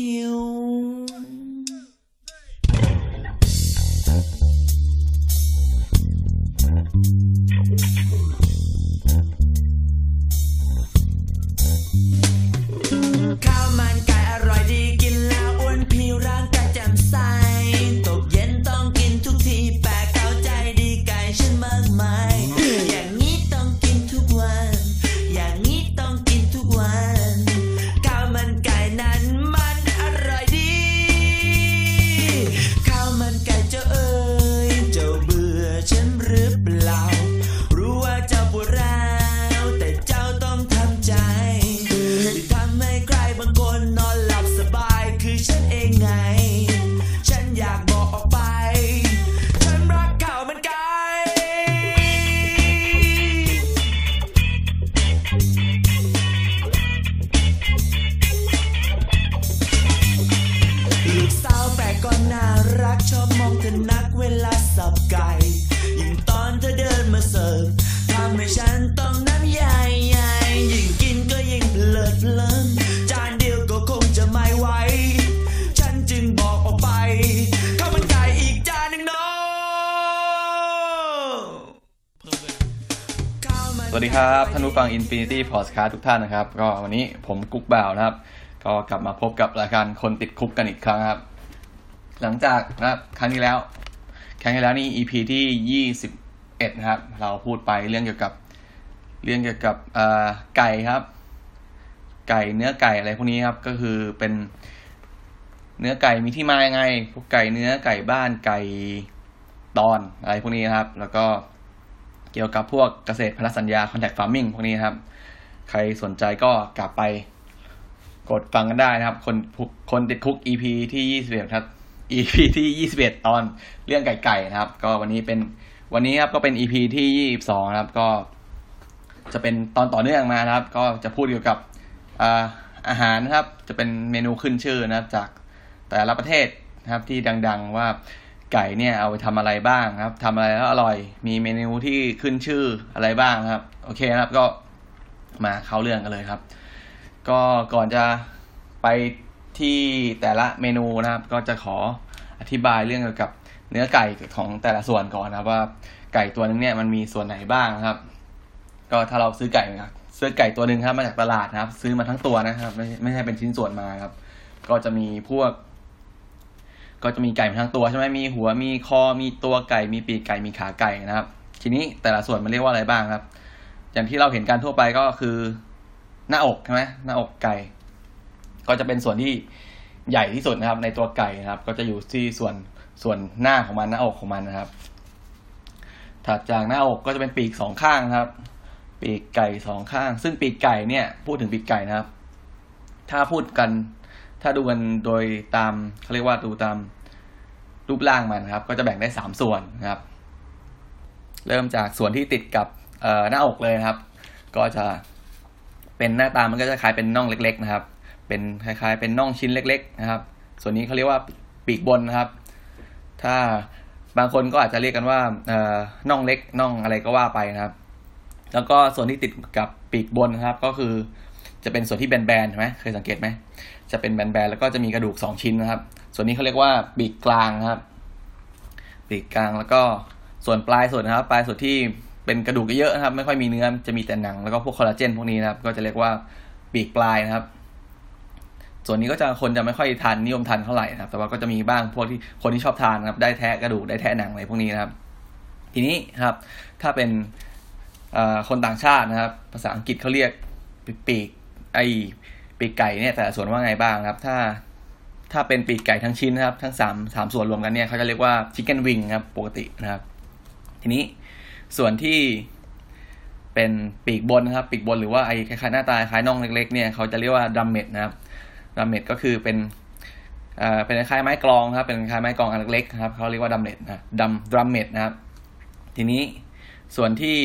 ผิ Infinity Podcast ทุกท่านนะครับ ก็วันนี้ผมกุ๊กบ่าวนะครับ ก็กลับมาพบกับรายการคนติดคุกกันอีกครั้งครับ หลังจากนะครับครั้งที่แล้ว ครั้งที่แล้วนี่ EP ที่ยี่สิบเอ็ดนะครับ เราพูดไปเรื่องเกี่ยวกับเรื่องเกี่ยวกับอ่อไก่ครับ ไก่เนื้อไก่อะไรพวกนี้ครับ ก็คือเป็นเนื้อไก่มีที่มายังไง พวกไก่เนื้อไก่บ้านไก่ตอนอะไรพวกนี้นะครับ แล้วก็ เกี่ยวกับพวกเกษตรพันธสัญญา contact farming พวกนี้ครับ ใครสนใจก็กลับไป กดฟังกันได้นะครับ คนคนติดคุก EP ที่ 21 ครับ EP ที่ 21 ตอนเรื่องไก่ๆนะครับ ก็วันนี้เป็นวันนี้ครับก็เป็น EP ที่ 22 นะครับ ก็ จะเป็นตอนต่อเนื่องมานะครับ ก็จะพูดเกี่ยวกับอาอาหารนะครับ จะเป็นเมนูขึ้นชื่อนะครับจากแต่ละประเทศนะครับที่ดัง ๆ ว่า ไก่เนี่ยเอาไปทำอะไรบ้างครับทำอะไรแล้วอร่อย มีเมนูที่ขึ้นชื่ออะไรบ้างครับ โอเคครับก็มาเข้าเรื่องกันเลยครับ ก็ก่อนจะไปที่แต่ละเมนูนะครับ ก็จะขออธิบายเรื่องเกี่ยวกับเนื้อไก่ของแต่ละส่วนก่อนนะครับ ว่าไก่ตัวนึงเนี่ยมันมีส่วนไหนบ้างครับ ก็ถ้าเราซื้อไก่ครับซื้อไก่ตัวหนึ่งครับมาจากตลาดนะครับ ซื้อมาทั้งตัวนะครับ ไม่ไม่ใช่เป็นชิ้นส่วนมาครับ ก็จะมีพวก ก็จะมีไก่มาทั้งตัวใช่ไหมมีหัวมีคอมีตัวไก่มีปีกไก่มีขาไก่นะครับ ทีนี้แต่ละส่วนมันเรียกว่าอะไรบ้างครับ อย่างที่เราเห็นกันทั่วไปก็คือ หน้าอกใช่ไหมหน้าอกไก่ ก็จะเป็นส่วนที่ใหญ่ที่สุดนะครับ ในตัวไก่นะครับ ก็จะอยู่ที่ส่วนส่วนหน้าของมันหน้าอกของมันนะครับถัดจากหน้าอกก็จะเป็นปีกสองข้างนะครับ ปีกไก่สองข้าง ซึ่งปีกไก่เนี่ย พูดถึงปีกไก่นะครับ ถ้าพูดกัน ถ้าดูกันโดยตามเขาเรียกว่าดูตามรูปร่างมันครับ ก็จะแบ่งได้สามส่วนนะครับ เริ่มจากส่วนที่ติดกับหน้าอกเลยครับ ก็จะเป็นหน้าตามันก็จะคล้ายเป็นน่องเล็ก ๆ นะครับ เป็นคล้ายๆ เป็นน่องชิ้นเล็ก ๆ นะครับ ส่วนนี้เขาเรียกว่าปีกบนนะครับ ถ้าบางคนก็อาจจะเรียกกันว่าน่องเล็กน่องอะไรก็ว่าไปนะครับ แล้วก็ส่วนที่ติดกับปีกบนนะครับ ก็คือจะเป็นส่วนที่แบนๆใช่ไหมเคยสังเกตไหม จะเป็นแบนๆแล้วก็จะมีกระดูกสองชิ้นนะครับ ส่วนนี้เขาเรียกว่าปีกกลางครับ ปีกกลางแล้วก็ส่วนปลายส่วนนะครับ ปลายส่วนที่เป็นกระดูกเยอะนะครับ ไม่ค่อยมีเนื้อจะมีแต่หนังแล้วก็พวกคอลลาเจนพวกนี้นะครับ ก็จะเรียกว่าปีกปลายนะครับ ส่วนนี้ก็จะคนจะไม่ค่อยทานนิยมทานเท่าไหร่นะครับ แต่ว่าก็จะมีบ้างพวกที่คนที่ชอบทานนะครับ ได้แทะกระดูกได้แทะหนังอะไรพวกนี้นะครับ ทีนี้ครับ ถ้าเป็นคนต่างชาตินะครับ ภาษาอังกฤษเขาเรียกปีกไอ ปีกไก่เนี่ยแต่ละส่วนว่าไงบ้างครับ ถ้าถ้าเป็นปีกไก่ทั้งชิ้นนะครับ ทั้งสามสามส่วนรวมกันเนี่ยเขาจะเรียกว่า chicken wing ครับปกตินะครับ ทีนี้ส่วนที่เป็นปีกบนนะครับ ปีกบนหรือว่าไอ้คล้ายๆหน้าตาคล้ายน่องเล็กๆเนี่ยเขาจะเรียกว่า drummette นะครับ drummette ก็คือเป็นเอ่อเป็นคล้ายๆไม้กลองครับ เป็นคล้ายไม้กลองอันเล็กๆนะครับเขาเรียกว่า drummette นะ drum drummette นะครับ ทีนี้ส่วนที่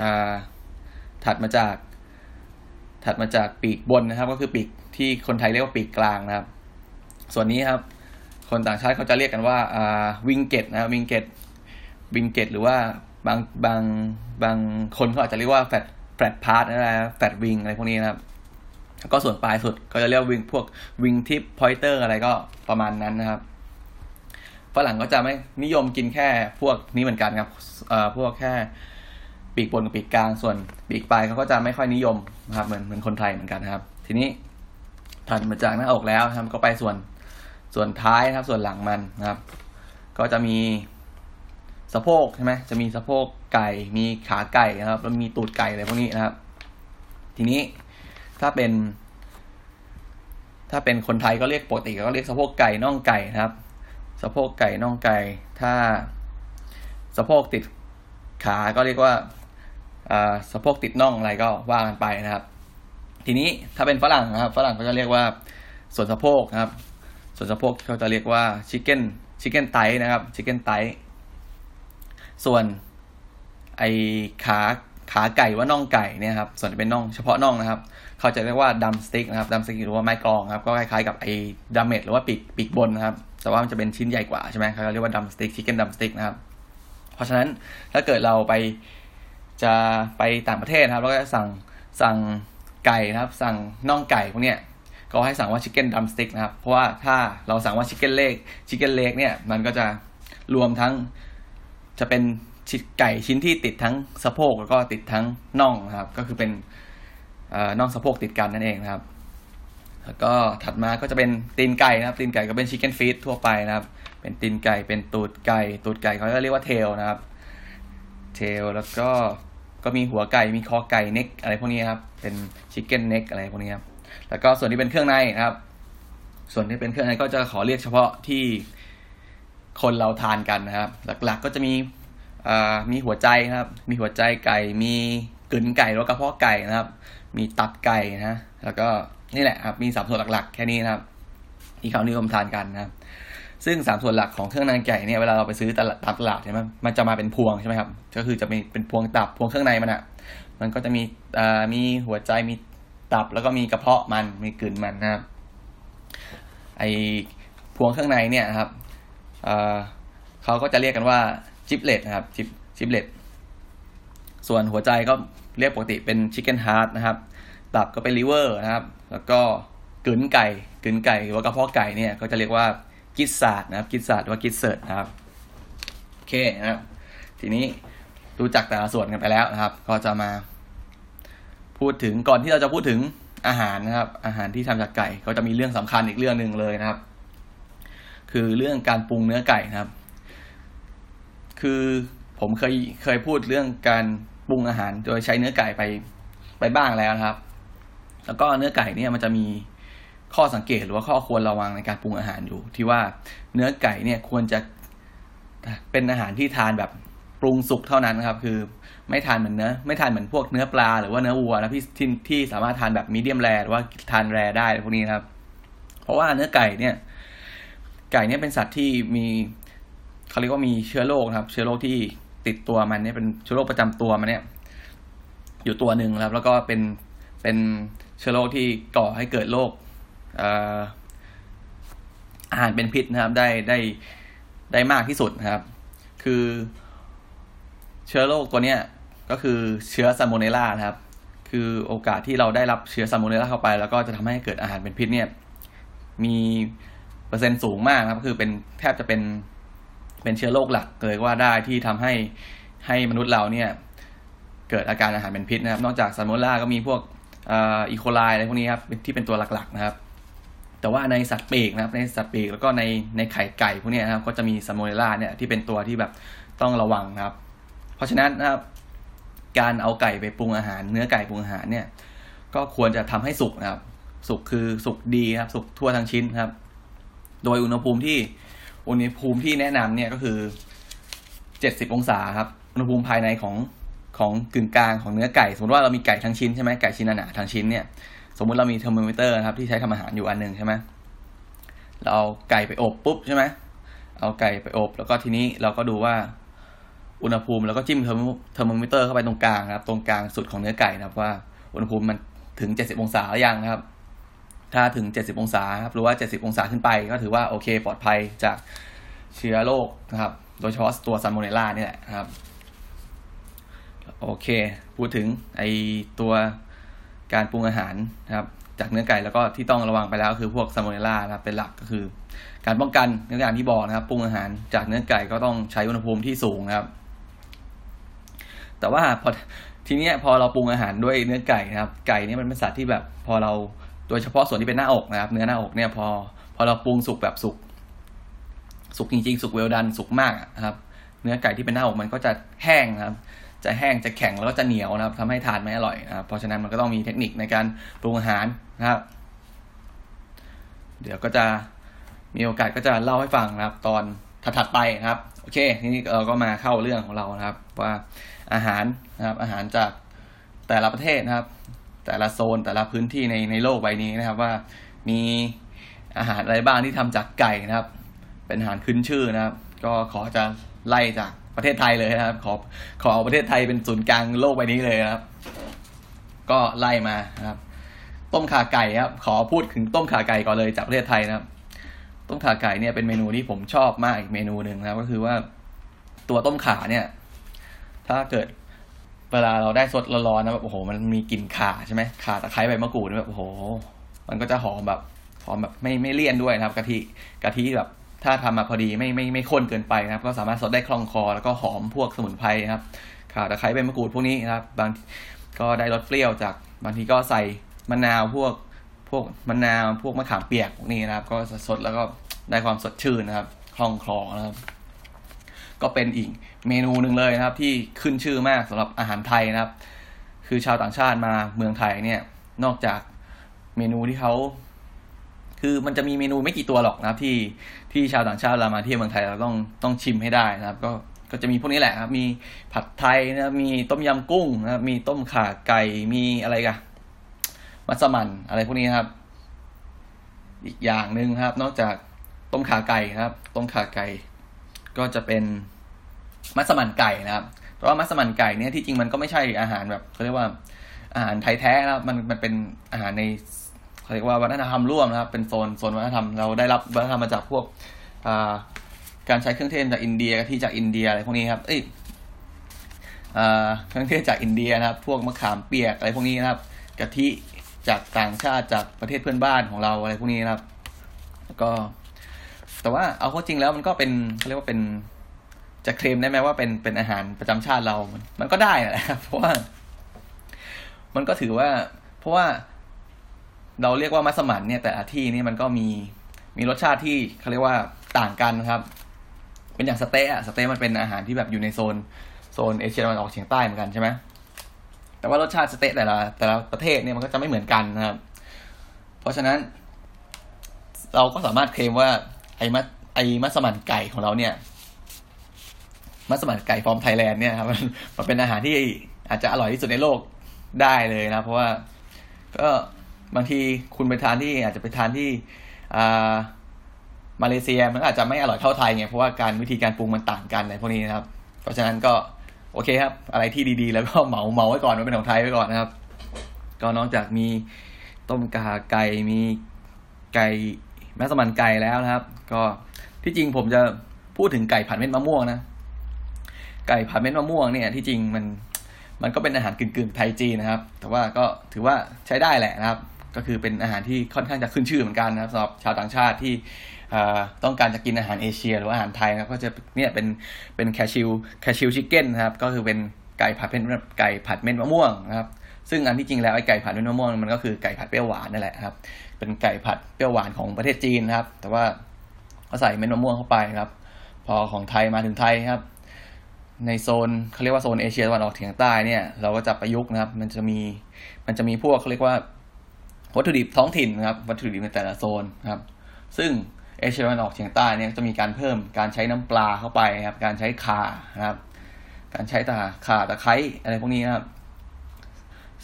อ่าถัดมาจาก ถัดมาจากปีกบนนะครับ ก็คือปีกที่คนไทยเรียกว่าปีกกลางนะครับ ส่วนนี้ครับ คนต่างชาติเขาจะเรียกกันว่า wingette นะ wingette wingette หรือว่าบางบางบางคนเขาอาจจะเรียกว่า flat flat part นะครับ flat wing อะไรพวกนี้นะครับแล้วก็ส่วนปลายสุดก็จะเรียก wing พวก wing tip pointer อะไรก็ประมาณนั้นนะครับฝรั่งก็จะไม่นิยมกินแค่พวกนี้เหมือนกันครับเอ่อพวกแค่ปีกบนกับปีกกลางส่วนปีกปลายเขาก็จะไม่ค่อยนิยม นะครับเหมือนเหมือนคนไทยเหมือนกันนะครับ ทีนี้ถัดมาจากหน้าอกแล้วนะครับก็ไปส่วนส่วนท้ายนะครับ ส่วนหลังมันนะครับ ก็จะมีสะโพกใช่ไหมจะมีสะโพกไก่ มีขาไก่นะครับ แล้วมีตูดไก่อะไรพวกนี้นะครับ ทีนี้ถ้าเป็น ถ้าเป็นคนไทยก็เรียกปกติก็เรียกสะโพกไก่น่องไก่นะครับ สะโพกไก่น่องไก่ ถ้าสะโพกติดขาก็เรียกว่า สะโพกติดน่องอะไรก็ว่ากันไปนะครับ ทีนี้ถ้าเป็นฝรั่งนะครับ ฝรั่งก็จะเรียกว่าส่วนสะโพกนะครับ ส่วนสะโพกเขาจะเรียกว่าชิคเก้นชิคเก้นไตนะครับชิคเก้นไตส่วนไอขาขาไก่ว่าน่องไก่เนี่ยครับส่วนเป็นน่องเฉพาะน่องนะครับ เขาจะเรียกว่า drumstick นะครับ drumstick หรือว่าไม้กลองครับ ก็คล้ายๆกับไอ drummette หรือว่าปีกปีกบนนะครับ แต่ว่ามันจะเป็นชิ้นใหญ่กว่าใช่ไหมเขาเรียกว่า drumstick chicken drumstick นะครับ เพราะฉะนั้นถ้าเกิดเราไป จะไปต่างประเทศนะครับเราก็สั่งสั่งไก่นะครับ สั่งน่องไก่พวกเนี้ยก็ให้สั่งว่า chicken drumstick นะครับ เพราะว่าถ้าเราสั่งว่า chicken leg chicken leg เนี่ยมันก็จะรวมทั้งจะเป็นชิไก่ชิ้นที่ติดทั้งสะโพกแล้วก็ติดทั้งน่องนะครับ ก็คือเป็นน่องสะโพกติดกันนั่นเองนะครับ แล้วก็ถัดมาก็จะเป็นตีนไก่นะครับตีนไก่ก็เป็น chicken feet ทั่วไปนะครับ เป็นตีนไก่เป็นตูดไก่ตูดไก่เขาเรียกว่า tail นะครับ tail แล้วก็ก็มีหัวไก่มีคอไก่ neck อะไรพวกนี้ครับ เป็น chicken neck อะไรพวกนี้ครับแล้วก็ส่วนที่เป็นเครื่องในนะครับ ส่วนที่เป็นเครื่องในก็จะขอเรียกเฉพาะที่คนเราทานกันนะครับ หลักๆก็จะมีมีหัวใจครับ มีหัวใจไก่ มีกลืนไก่แล้วกระเพาะไก่นะครับ มีตับไก่นะ แล้วก็นี่แหละครับ มีสามส่วนหลักๆ แค่นี้นะครับ ที่เขานิยมทานกันนะครับ ซึ่งสามส่วนหลักของเครื่องในไก่เนี่ยเวลาเราไปซื้อตลาดตามตลาดใช่ไหมมันจะมาเป็นพวงใช่ไหมครับก็คือจะมีเป็นพวงตับพวงเครื่องในมันอะมันก็จะมีอ่ามีหัวใจมีตับแล้วก็มีกระเพาะมันมีกลืนมันนะครับไอพวงเครื่องในเนี่ยครับเขาก็จะเรียกกันว่า giblet นะครับ gib giblet ส่วนหัวใจก็เรียกปกติเป็น chicken heart นะครับ ตับก็เป็นลิเวอร์นะครับ แล้วก็กึ๋นไก่กึ๋นไก่หรือว่ากระเพาะไก่เนี่ยก็จะเรียกว่า gizzard นะครับ gizzard ว่า gizzard นะครับโอเคนะครับ ทีนี้รู้จักแต่ละส่วนกันไปแล้วนะครับ ก็จะมา พูดถึงก่อนที่เราจะพูดถึงอาหารนะครับ อาหารที่ทำจากไก่ก็จะมีเรื่องสำคัญอีกเรื่องหนึ่งเลยนะครับ คือเรื่องการปรุงเนื้อไก่นะครับ คือผมเคยเคยพูดเรื่องการปรุงอาหารโดยใช้เนื้อไก่ไปไปบ้างแล้วนะครับ แล้วก็เนื้อไก่เนี่ยมันจะมี ข้อสังเกตหรือว่าข้อควรระวังในการปรุงอาหารอยู่ ที่ว่าเนื้อไก่เนี่ยควรจะเป็นอาหารที่ทานแบบปรุงสุกเท่านั้นนะครับ คือไม่ทานเหมือนเนื้อไม่ทานเหมือนพวกเนื้อปลาหรือว่าเนื้อวัวนะพี่ที่ที่สามารถทานแบบมีเดียมแรหรือว่าทานแรได้พวกนี้นะครับ เพราะว่าเนื้อไก่เนี่ย ไก่เนี่ยเป็นสัตว์ที่มีเขาเรียกว่ามีเชื้อโรคครับ เชื้อโรคที่ติดตัวมันเนี่ยเป็นเชื้อโรคประจำตัวมันเนี่ย อยู่ตัวหนึ่งครับ แล้วก็เป็นเป็นเชื้อโรคที่ก่อให้เกิดโรค อาหารเป็นพิษนะครับ ได้ได้ได้มากที่สุดนะครับ คือเชื้อโรคตัวเนี้ยก็คือเชื้อซาโมเนล่านะครับ คือโอกาสที่เราได้รับเชื้อซาโมเนล่าเข้าไป แล้วก็จะทำให้เกิดอาหารเป็นพิษเนี่ย มีเปอร์เซ็นต์สูงมากครับ คือเป็นแทบจะเป็นเป็นเชื้อโรคหลักเลยว่าได้ที่ทำให้ให้มนุษย์เราเนี่ย เกิดอาการอาหารเป็นพิษนะครับ นอกจากซาโมเนล่าก็มีพวกอีโคไลอะไรพวกนี้ครับที่เป็นตัวหลักๆนะครับ แต่ว่าในสัตว์ปีกนะครับในสัตว์ปีกแล้วก็ในในไข่ไก่พวกนี้นะครับก็จะมีซาโมล่าเนี่ยที่เป็นตัวที่แบบต้องระวังนะครับ เพราะฉะนั้นนะครับการเอาไก่ไปปรุงอาหาร เนื้อไก่ปรุงอาหารเนี่ยก็ควรจะทำให้สุกนะครับ สุกคือสุกดีครับ สุกทั่วทั้งชิ้นครับ โดยอุณหภูมิที่อุณหภูมิที่แนะนำเนี่ยก็คือเจ็ดสิบองศาครับ อุณหภูมิภายในของของกึ่งกลางของเนื้อไก่ สมมติว่าเรามีไก่ทั้งชิ้นใช่ไหมไก่ชิ้นหนาทั้งชิ้นเนี่ย สมมุติเรามีเทอร์โมมิเตอร์นะครับที่ใช้ทำอาหารอยู่อันหนึ่งใช่ไหมเราเอาไก่ไปอบปุ๊บใช่ไหมเอาไก่ไปอบ แล้วก็ทีนี้เราก็ดูว่าอุณหภูมิแล้วก็จิ้มเทอร์โมมิเตอร์เข้าไปตรงกลางครับ ตรงกลางสุดของเนื้อไก่นะครับ ว่าอุณหภูมิมันถึงเจ็ดสิบองศาหรือยังนะครับ ถ้าถึง 70 องศาครับหรือว่า 70 องศาขึ้นไป ก็ถือว่าโอเค ปลอดภัยจากเชื้อโรคนะครับ โดยเฉพาะตัวซาโมเนล่านี่แหละครับ โอเค พูดถึงไอตัว การปรุงอาหารนะครับ จากเนื้อไก่แล้วก็ที่ต้องระวังไปแล้วคือพวกซาโมเนล่านะครับเป็นหลักก็คือ การป้องกันเนื้อการที่บอกนะครับปรุงอาหารจากเนื้อไก่ก็ต้องใช้อุณหภูมิที่สูงนะครับ แต่ว่าพอทีนี้พอเราปรุงอาหารด้วยเนื้อไก่นะครับ ไก่นี่มันเป็นสัตว์ที่แบบพอเราโดยเฉพาะส่วนที่เป็นหน้าอกนะครับ เนื้อหน้าอกเนี่ยพอพอเราปรุงสุกแบบสุกสุกจริงๆ สุกเวลดันสุกมากนะครับ เนื้อไก่ที่เป็นหน้าอกมันก็จะแห้งนะครับ จะแห้งจะแข็งแล้วก็จะเหนียวนะครับทำให้ทานไม่อร่อยนะครับเพราะฉะนั้นมันก็ต้องมีเทคนิคในการปรุงอาหารนะครับ เดี๋ยวก็จะมีโอกาสก็จะเล่าให้ฟังนะครับ ตอนถัดๆไปนะครับ โอเคทีนี้เราก็มาเข้าเรื่องของเรานะครับ ว่าอาหารนะครับ อาหารจากแต่ละประเทศนะครับ แต่ละโซนแต่ละพื้นที่ในในโลกใบนี้นะครับ ว่ามีอาหารอะไรบ้างที่ทำจากไก่นะครับ เป็นอาหารขึ้นชื่อนะครับ ก็ขอจะไล่จาก ประเทศไทยเลยนะครับ ขอขอเอาประเทศไทยเป็นศูนย์กลางโลกใบนี้เลยนะครับ ก็ไล่มานะครับ ต้มขาไก่ครับ ขอพูดถึงต้มขาไก่ก่อนเลยจากประเทศไทยนะครับ ต้มขาไก่เนี่ยเป็นเมนูที่ผมชอบมากอีกเมนูหนึ่งนะครับ ก็คือว่าตัวต้มขาเนี่ย ถ้าเกิดเวลาเราได้สดร้อนๆนะแบบโอ้โห มันมีกลิ่นขาใช่ไหมขาตะไคร้ใบมะกรูดแบบโอ้โห มันก็จะหอมแบบหอมแบบไม่ไม่เลี่ยนด้วยนะครับกะทิกะทิแบบ ถ้าทำมาพอดีไม่ไม่ไม่ข้นเกินไปนะครับ ก็สามารถสดได้คล่องคอ แล้วก็หอมพวกสมุนไพรนะครับข่าตะไคร้ใบมะกรูดพวกนี้นะครับ บางก็ได้รสเปรี้ยวจากบางทีก็ใส่มะนาวพวกพวกมะนาวพวกมะขามเปียกพวกนี้นะครับ ก็สดแล้วก็ได้ความสดชื่นนะครับคล่องคลอนะครับ ก็เป็นอีกเมนูหนึ่งเลยนะครับ ที่ขึ้นชื่อมากสำหรับอาหารไทยนะครับ คือชาวต่างชาติมาเมืองไทยเนี่ย นอกจากเมนูที่เขาคือมันจะมีเมนูไม่กี่ตัวหรอกนะครับที่ ที่ชาวต่างชาติเรามาที่เมืองไทยเราต้องต้องชิมให้ได้นะครับ ก็ก็จะมีพวกนี้แหละครับ มีผัดไทยนะมีต้มยำกุ้งนะมีต้มข่าไก่มีอะไรกันมัสมั่นอะไรพวกนี้ครับ อีกอย่างหนึ่งครับ นอกจากต้มข่าไก่ครับ ต้มข่าไก่ ก็จะเป็นมัสมั่นไก่นะครับแต่ว่ามัสมั่นไก่เนี่ยที่จริงมันก็ไม่ใช่อาหารแบบเขาเรียกว่าอาหารไทยแท้นะครับมันมันเป็นอาหารใน เรียกว่าวัฒนธรรมร่วมนะครับ เป็นโซนโซนวัฒนธรรมเราได้รับวัฒนธรรมมาจากพวกการใช้เครื่องเทศจากอินเดียกะทิจากอินเดียอะไรพวกนี้ครับเอ้ยเครื่องเทศจากอินเดียนะครับ พวกมะขามเปียกอะไรพวกนี้นะครับกะทิจากต่างชาติจากประเทศเพื่อนบ้านของเราอะไรพวกนี้นะครับ แล้วก็ แต่ว่าเอาเข้าจริงแล้วมันก็เป็นเขาเรียกว่าเป็นจะเคลมได้ไหมว่าเป็นเป็นอาหารประจำชาติเรา มันก็ได้นะครับเพราะว่า มันก็ถือว่า เพราะว่า เราเรียกว่ามัสมั่นเนี่ยแต่ละที่นี่มันก็มีมีรสชาติที่เขาเรียกว่าต่างกันนะครับ เป็นอย่างสเต๊ะสเต๊ะมันเป็นอาหารที่แบบอยู่ในโซนโซนเอเชียตะวันออกเฉียงใต้เหมือนกันใช่ไหมแต่ว่ารสชาติสเต๊ะแต่ละแต่ละประเทศเนี่ยมันก็จะไม่เหมือนกันนะครับ เพราะฉะนั้น เราก็สามารถเคลมว่าไอ้มัสไอ้มัสมั่นไก่ของเราเนี่ยมัสมั่นไก่ฟอร์มไทยแลนด์เนี่ยครับมันเป็นอาหารที่อาจจะอร่อยที่สุดในโลกได้เลยนะเพราะว่าก็ บางทีคุณไปทานที่อาจจะไปทานที่มาเลเซียมันอาจจะไม่อร่อยเท่าไทยไงเพราะว่าการวิธีการปรุงมันต่างกันในพวกนี้นะครับ เพราะฉะนั้นก็โอเคครับ อะไรที่ดีๆ แล้วก็เหมาเหมาไว้ก่อนว่าเป็นของไทยไว้ก่อนนะครับ ก็นอกจากมีต้มกาไก่มีไก่แม่สมันไก่แล้วนะครับ ก็ที่จริงผมจะพูดถึงไก่ผัดเม็ดมะม่วงนะ ไก่ผัดเม็ดมะม่วงเนี่ย ที่จริงมันมันก็เป็นอาหารกึ่งๆไทยจีนนะครับ แต่ว่าก็ถือว่าใช้ได้แหละนะครับ ก็คือเป็นอาหารที่ค่อนข้างจะขึ้นชื่อเหมือนกันนะครับสำหรับชาวต่างชาติที่ต้องการจะกินอาหารเอเชีย หรืออาหารไทยนะครับก็จะเนี่ยเป็นเป็นแคชิวแคชิวชิคเก้นนะครับก็คือเป็นไก่ผัดเป็นไก่ผัดเม็ดมะม่วงนะครับซึ่งอันที่จริงแล้วไอ้ไก่ผัดเม็ดมะม่วงมันก็คือไก่ผัดเปรี้ยวหวานนั่นแหละครับเป็นไก่ผัดเปรี้ยวหวานของประเทศจีนนะครับ แต่ว่าก็ใส่เม็ดมะม่วงเข้าไปครับ พอของไทยมาถึงไทยครับ ในโซนเขาเรียกว่าโซนเอเชียตะวันออกเฉียงใต้เนี่ยเราก็จะประยุกต์นะครับ มันจะมีมันจะมีพวกเขาเรียกว่า วัตถุดิบท้องถิ่นครับวัตถุดิบในแต่ละโซนครับ ซึ่งเอเชียตะวันออกเฉียงใต้เนี่ยจะมีการเพิ่มการใช้น้ำปลาเข้าไปครับ การใช้ข่านะครับ การใช้ตาข่าตะไคร้อะไรพวกนี้นะครับ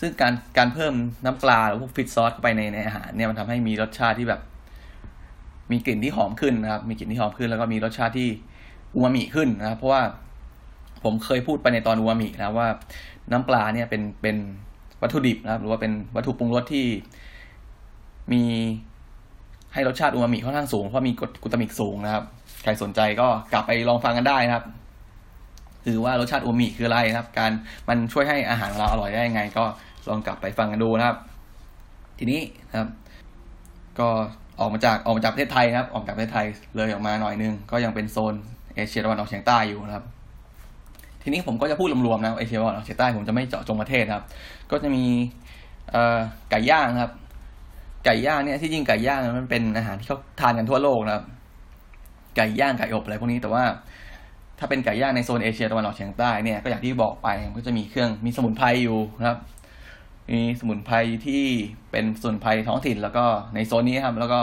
ซึ่งการการเพิ่มน้ำปลาหรือพวกฟิตซอสเข้าไปในในอาหารเนี่ยมันทำให้มีรสชาติที่แบบ มีกลิ่นที่หอมขึ้นนะครับ มีกลิ่นที่หอมขึ้นแล้วก็มีรสชาติที่อูมามิขึ้นนะครับ เพราะว่าผมเคยพูดไปในตอนอูมามินะว่า น้ำปลาเนี่ยเป็นเป็นวัตถุดิบนะครับ หรือว่าเป็นวัตถุปรุงรสที่ มีให้รสชาติอูมามิค่อนข้างสูงเพราะมีกลูตามิกสูงนะครับ ใครสนใจก็กลับไปลองฟังกันได้นะครับ คือว่ารสชาติอูมามิคืออะไรนะครับ การมันช่วยให้อาหารของเราอร่อยได้ยังไง ก็ลองกลับไปฟังกันดูนะครับ ทีนี้นะครับ ก็ออกมาจากออกมาจากประเทศไทยนะครับ ออกจากประเทศไทยเลยออกมาหน่อยนึงก็ยังเป็นโซนเอเชียตะวันออกเฉียงใต้อยู่นะครับ ทีนี้ผมก็จะพูดรวมๆนะเอเชียตะวันออกเฉียงใต้ผมจะไม่เจาะจงประเทศครับ ก็จะมีไก่ย่างครับ ไก่ย่างเนี่ยที่จริงไก่ย่างมันเป็นอาหารที่เขาทานกันทั่วโลกนะครับ ไก่ย่างไก่อบอะไรพวกนี้แต่ว่า ถ้าเป็นไก่ย่างในโซนเอเชียตะวันออกเฉียงใต้เนี่ยก็อย่างที่บอกไปก็จะมีเครื่องมีสมุนไพรอยู่นะครับมีสมุนไพรที่เป็นสมุนไพรท้องถิ่น แล้วก็ในโซนนี้ครับ แล้วก็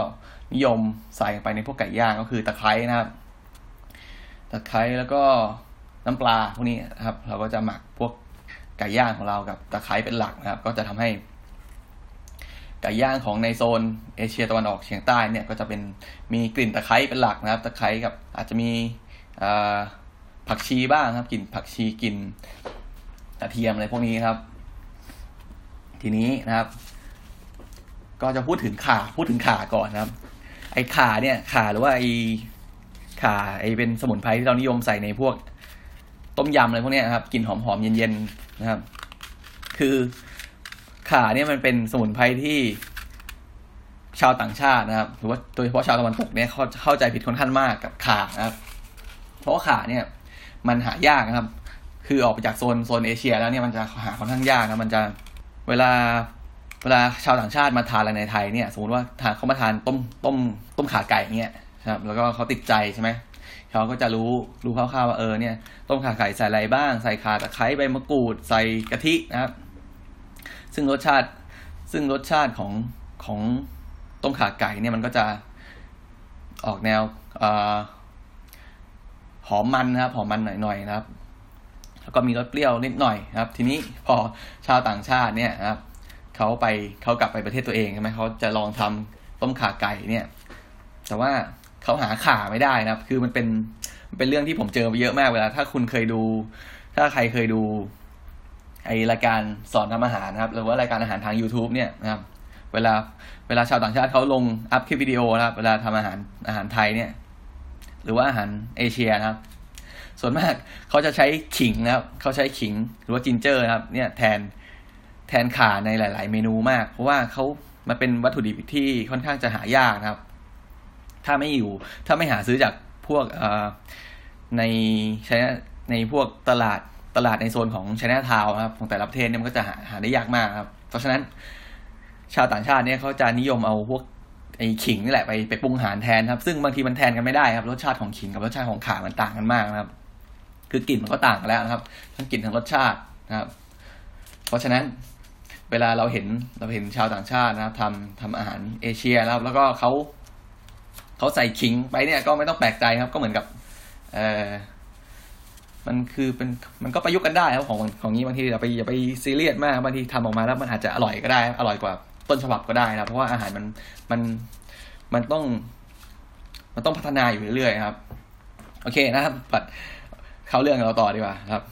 นิยมใส่ไปในพวกไก่ย่างก็คือตะไคร้นะครับ ตะไคร้แล้วก็น้ำปลาพวกนี้ครับ เราก็จะหมักพวกไก่ย่างของเรากับตะไคร้เป็นหลักนะครับ ก็จะทำให้ ไก่ย่างของในโซนเอเชียตะวันออกเฉียงใต้เนี่ยก็จะเป็นมีกลิ่นตะไคร้เป็นหลักนะครับ ตะไคร้กับอาจจะมีผักชีบ้างครับกลิ่นผักชีกลิ่นกระเทียมอะไรพวกนี้ครับ ทีนี้นะครับ ก็จะพูดถึงข่าพูดถึงข่าก่อนนะครับ ไอ้ข่าเนี่ยข่าหรือว่าไอ้ข่าไอ้เป็นสมุนไพรที่เรานิยมใส่ในพวกต้มยำอะไรพวกนี้นครับกลิ่นหอมๆเย็นๆนะครับ คือ ข่าเนี่ยมันเป็นสมุนไพรที่ชาวต่างชาตินะครับ หรือว่าโดยเฉพาะชาวตะวันตกเนี่ยเขาเข้าใจผิดค่อนข้างมากกับข่านะครับ เพราะว่าข่าเนี่ย มันหายากนะครับ คือออกไปจากโซนโซนเอเชีย แล้วเนี่ยมันจะหาค่อนข้างยากนะมันจะเวลาเวลาชาวต่างชาติมาทานอะไรในไทยเนี่ย สมมติว่าทานเขามาทานต้มต้มต้มขาไก่เนี่ยครับ แล้วก็เขาติดใจใช่ไหมเขาก็จะรู้รู้คร่าวๆว่าเออเนี่ย ต้มขาไก่ใส่อะไรบ้าง ใส่ขาตะไคร้ใบมะกรูด ใส่กะทินะครับ ซึ่งรสชาติซึ่งรสชาติของของต้มขาไก่เนี่ยมันก็จะออกแนวอหอมมันนะครับหอมมันหน่อยๆนะครับ แล้วก็มีรสเปรี้ยวนิดหน่อยครับ ทีนี้พอชาวต่างชาติเนี่ยครับเขาไปเขากลับไปประเทศตัวเองใช่ไหมเขาจะลองทำต้มข่าไก่เนี่ย แต่ว่าเขาหาข่าไม่ได้นะครับ คือมันเป็นมันเป็นเรื่องที่ผมเจอไปเยอะมากเวลา ถ้าคุณเคยดู ถ้าใครเคยดู ไอรายการสอนทำอาหารนะครับ หรือว่ารายการอาหารทาง YouTube เนี่ยนะครับ เวลาเวลาชาวต่างชาติเขาลงอัพคลิปวิดีโอนะครับ เวลาทำอาหารอาหารไทยเนี่ย หรือว่าอาหารเอเชียนะครับ ส่วนมากเขาจะใช้ขิงนะครับ เขาใช้ขิงหรือว่าจินเจอร์นะครับ เนี่ยแทนแทนข่าในหลาย ๆ เมนูมาก เพราะว่าเขามาเป็นวัตถุดิบที่ค่อนข้างจะหายากนะครับ ถ้าไม่อยู่ ถ้าไม่หาซื้อจากพวกในใช้ในพวกตลาด ตลาดในโซนของชไนทาวครับของแต่ละประเทศเนี่ยมันก็จะหาหาได้ยากมากครับ เพราะฉะนั้นชาวต่างชาติเนี่ยเขาจะนิยมเอาพวกไอ้ขิงนี่แหละไปไปปรุงอาหารแทนครับ ซึ่งบางทีมันแทนกันไม่ได้ครับรสชาติของขิงกับรสชาติของข่ามันต่างกันมากนะครับ คือกลิ่นมันก็ต่างกันแล้วนะครับ ทั้งกลิ่นทั้งรสชาตินะครับ เพราะฉะนั้นเวลาเราเห็นเราเห็นชาวต่างชาตินะครับทำทำอาหารเอเชียนะครับ แล้วก็เขาเขาใส่ขิงไปเนี่ยก็ไม่ต้องแปลกใจครับ ก็เหมือนกับ เออ มันคือเป็นมันก็ประยุกต์กันได้ครับของของนี้บางทีอย่าไปอย่าไปซีเรียสมากบางทีทำออกมาแล้วมันอาจจะอร่อยก็ได้ อร่อยกว่าต้นฉบับก็ได้นะเพราะว่าอาหารมันมันมันต้อง มันต้องพัฒนาอยู่เรื่อยๆครับ โอเคนะครับปัดเข้าเรื่องเราต่อดีกว่าครับ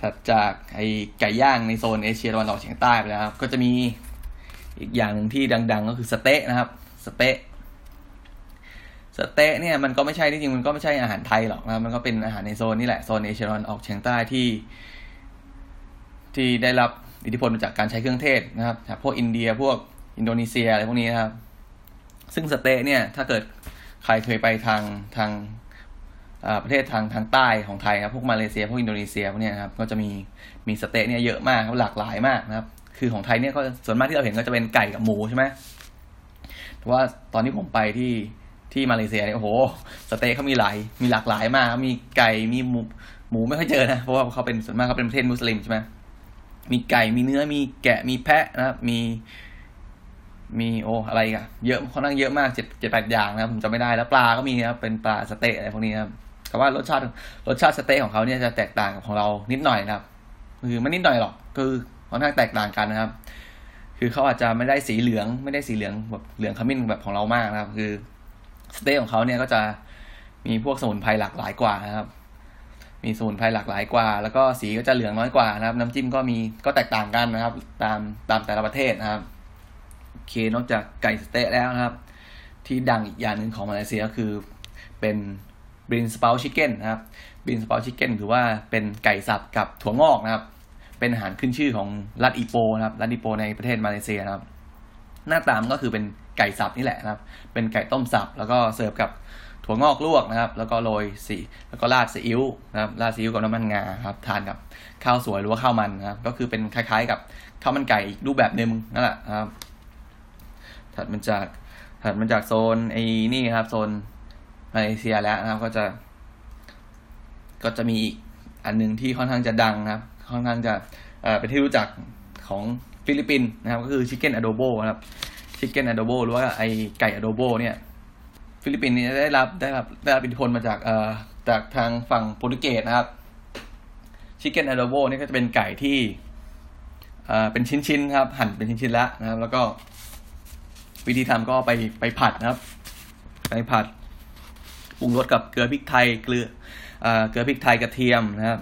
ถัดจากไอไก่ย่างในโซนเอเชียตะวันออกเฉียงใต้ไปแล้วครับ ก็จะมีอีกอย่างหนึ่งที่ดัง ๆ ก็คือสเต๊ะนะครับ สเต๊ะ สเต๊ะเนี่ยมันก็ไม่ใช่ที่จริงมันก็ไม่ใช่อาหารไทยหรอกนะมันก็เป็นอาหารในโซนนี่แหละโซนเอเชียตะวันออกเฉียงใต้ที่ ที่ได้รับอิทธิพลมาจากการใช้เครื่องเทศนะครับจากพวกอินเดียพวกอินโดนีเซียอะไรพวกนี้นะครับ ซึ่งสเต๊ะเนี่ยถ้าเกิดใครเคยไปทางทางประเทศทางทางใต้ของไทยครับพวกมาเลเซียพวกอินโดนีเซียพวกนี้ครับก็จะมีมีสเต๊ะเนี่ยเยอะมากครับหลากหลายมากนะครับ คือของไทยเนี่ยก็ส่วนมากที่เราเห็นก็จะเป็นไก่กับหมูใช่ไหมแต่ว่าตอนที่ผมไปที่ ที่มาเลเซียเนี่ยโอ้โหสเต๊ะเขามีหลายมีหลากหลายมาก มีไก่มีหมูหมูไม่ค่อยเจอนะ เพราะว่าเขาเป็นส่วนมากเขาเป็นประเทศมุสลิมใช่ไหมมีไก่มีเนื้อมีแกะมีแพะนะครับมี มีโออะไรกันเยอะค่อนข้างเยอะมากเจ็ดเจ็ดแปดอย่างนะครับผมจำไม่ได้แล้วปลาก็มีครับเป็นปลาสเต๊ะอะไรพวกนี้ครับแต่ว่ารสชาติรสชาติสเต๊ะของเขาเนี่ยจะแตกต่างกับของเรานิดหน่อยนะครับคือไม่นิดหน่อยหรอกคือค่อนข้างแตกต่างกันนะครับ คือเขาอาจจะไม่ได้สีเหลือง ไม่ได้สีเหลืองแบบเหลืองขมิ้นแบบของเรามากนะครับ คือ สเต๊ะของเขาเนี่ยก็จะมีพวกสมุนไพรหลากหลายกว่านะครับ มีสมุนไพรหลากหลายกว่า แล้วก็สีก็จะเหลืองน้อยกว่านะครับ น้ำจิ้มก็มีก็แตกต่างกันนะครับ ตามตามแต่ละประเทศนะครับโอเคนอกจากไก่สเต๊ะแล้วนะครับ ที่ดังอีกอย่างหนึ่งของมาเลเซียก็คือเป็นบรินสปาชิคเก้นนะครับบรินสปาชิคเก้นคือว่าเป็นไก่สับกับถั่วงอกนะครับ เป็นอาหารขึ้นชื่อของรัฐอีโปนะครับรัฐอีโปในประเทศมาเลเซียนะครับ หน้าตามก็คือเป็น ไก่สับนี่แหละนะครับ เป็นไก่ต้มสับ แล้วก็เสิร์ฟกับถั่วงอกลวกนะครับ แล้วก็โรยสีแล้วก็ราดซีอิ๊วนะครับราดซีอิ๊วกับน้ำมันงาครับทานกับข้าวสวยหรือว่าข้าวมันนะครับ ก็คือเป็นคล้ายๆกับข้าวมันไก่อีกรูปแบบหนึ่งนั่นแหละครับ ถัดมาจากถัดมาจากโซนไอ้นี่ครับ โซนมาเลเซียแล้วนะครับ ก็จะ ก็จะมีอีกอันหนึ่งที่ค่อนข้างจะดังนะครับ ค่อนข้างจะเอ่อเป็นที่รู้จักของฟิลิปปินส์นะครับ ก็คือ chicken adobo นะครับ ชิคเก้นอะโดโบหรือว่าไอไก่อะโดโบเนี่ยฟิลิปปินส์นี่ได้รับได้รับได้รับอิทธิพลมาจากเอ่อจากทางฝั่งโปรตุเกสนะครับชิคเก้นอะโดโบนี่ก็จะเป็นไก่ที่เอ่อเป็นชิ้นๆครับ หั่นเป็นชิ้นๆแล้วนะครับ แล้วก็วิธีทำก็ไปไปผัดนะครับ ไปผัดปรุงรสกับเกลือพริกไทยเกลือเอ่อเกลือพริกไทยกระเทียมนะครับ